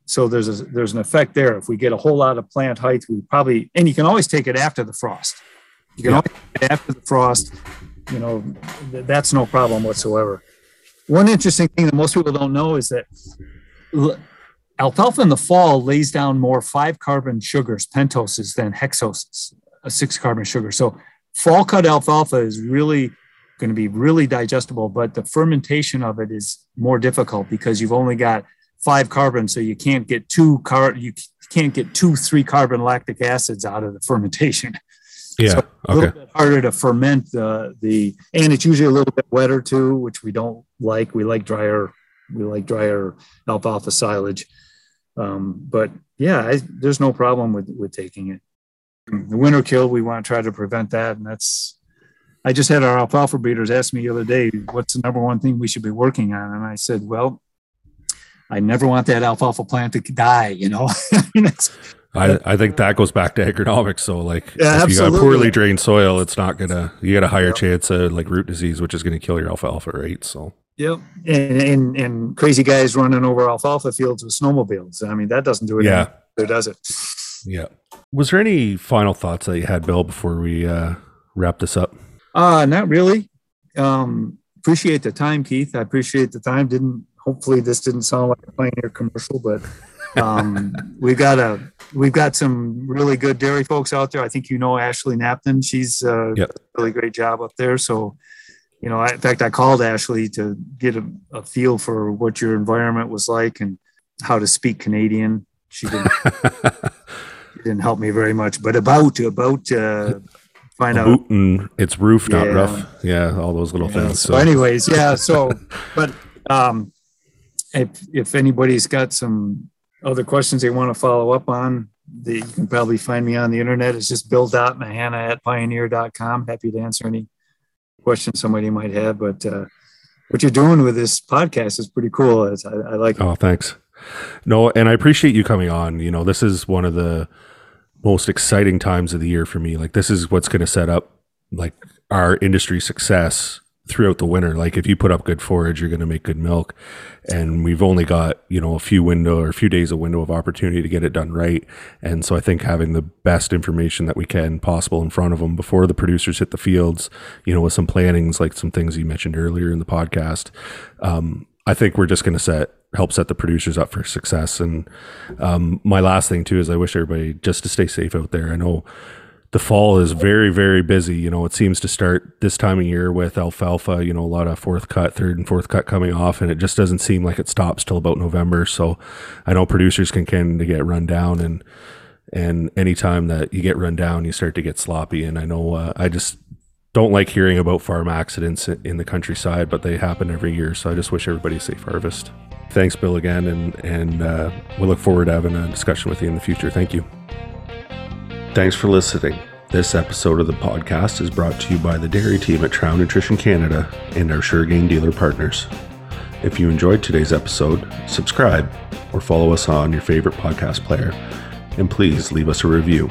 S2: So there's a, there's an effect there. If we get a whole lot of plant height, we probably and you can always take it after the frost. You can
S1: Yeah.
S2: always take it after the frost. You know, th- that's no problem whatsoever. One interesting thing that most people don't know is that l- alfalfa in the fall lays down more five carbon sugars, pentoses, than hexoses, a six carbon sugar. So fall cut alfalfa is really going to be really digestible, but the fermentation of it is more difficult because you've only got five carbon, so you can't get two car you can't get two three carbon lactic acids out of the fermentation.
S1: Yeah.
S2: So a little
S1: okay.
S2: bit harder to ferment the the and it's usually a little bit wetter too, which we don't like. We like drier we like drier alfalfa silage. Um, but yeah, I, there's no problem with with taking it. The winter kill, we want to try to prevent that, and that's. I just had our alfalfa breeders ask me the other day, "What's the number one thing we should be working on?" And I said, "Well, I never want that alfalfa plant to die. You know, [LAUGHS]
S1: I, I think that goes back to agronomics. So like
S2: Yeah,
S1: if you got
S2: absolutely.
S1: poorly drained soil, it's not gonna you got a higher chance of like root disease, which is gonna kill your alfalfa, right? So
S2: Yep. And, and and crazy guys running over alfalfa fields with snowmobiles. I mean, that doesn't do it.
S1: Yeah.
S2: There does it.
S1: yeah. Was there any final thoughts that you had, Bill, before we uh wrap this up?
S2: Uh not really. Um appreciate the time, Keith. I appreciate the time. Didn't hopefully this didn't sound like a pioneer commercial, but um we've got a we've got some really good dairy folks out there. I think you know Ashley Napton. She's uh
S1: Yep.
S2: a really great job up there. So you know, I, in fact, I called Ashley to get a, a feel for what your environment was like and how to speak Canadian. She didn't, [LAUGHS] she didn't help me very much, but about about uh, find out.
S1: it's roof, not
S2: Yeah.
S1: rough. Yeah, all those little
S2: Yeah,
S1: things.
S2: so,
S1: So
S2: anyways, yeah. So, [LAUGHS] but um, if if anybody's got some other questions they want to follow up on, they, you can probably find me on the internet. It's just bill.mahanna at pioneer.com. Happy to answer any questions somebody might have. But uh, what you're doing with this podcast is pretty cool. I, I like. It.
S1: Oh, thanks. No, and I appreciate you coming on. You know, this is one of the most exciting times of the year for me. Like, this is what's going to set up like our industry success throughout the winter. Like if you put up good forage, you're going to make good milk. And we've only got, you know, a few window or a few days of window of opportunity to get it done right. And so I think having the best information that we can possible in front of them before the producers hit the fields, you know, with some plannings, like some things you mentioned earlier in the podcast, um, I think we're just going to set help set the producers up for success. And um, my last thing too is I wish everybody just to stay safe out there. I know the fall is very very busy. You know it seems to start this time of year with alfalfa you know a lot of fourth cut third and fourth cut coming off and it just doesn't seem like it stops till about november. So i know producers can tend to get run down and and anytime that you get run down you start to get sloppy. And i know uh, i just don't like hearing about farm accidents in the countryside but they happen every year. So i just wish everybody a safe harvest. Thanks bill again and and uh, we look forward to having a discussion with you in the future. Thank you Thanks for listening. This episode of the podcast is brought to you by the dairy team at Trouw Nutrition Canada and our Shur-Gain dealer partners. If you enjoyed today's episode, subscribe or follow us on your favorite podcast player, and please leave us a review.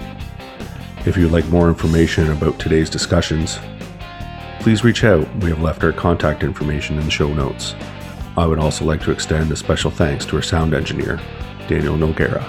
S1: If you'd like more information about today's discussions, please reach out. We have left our contact information in the show notes. I would also like to extend a special thanks to our sound engineer, Daniel Noguera.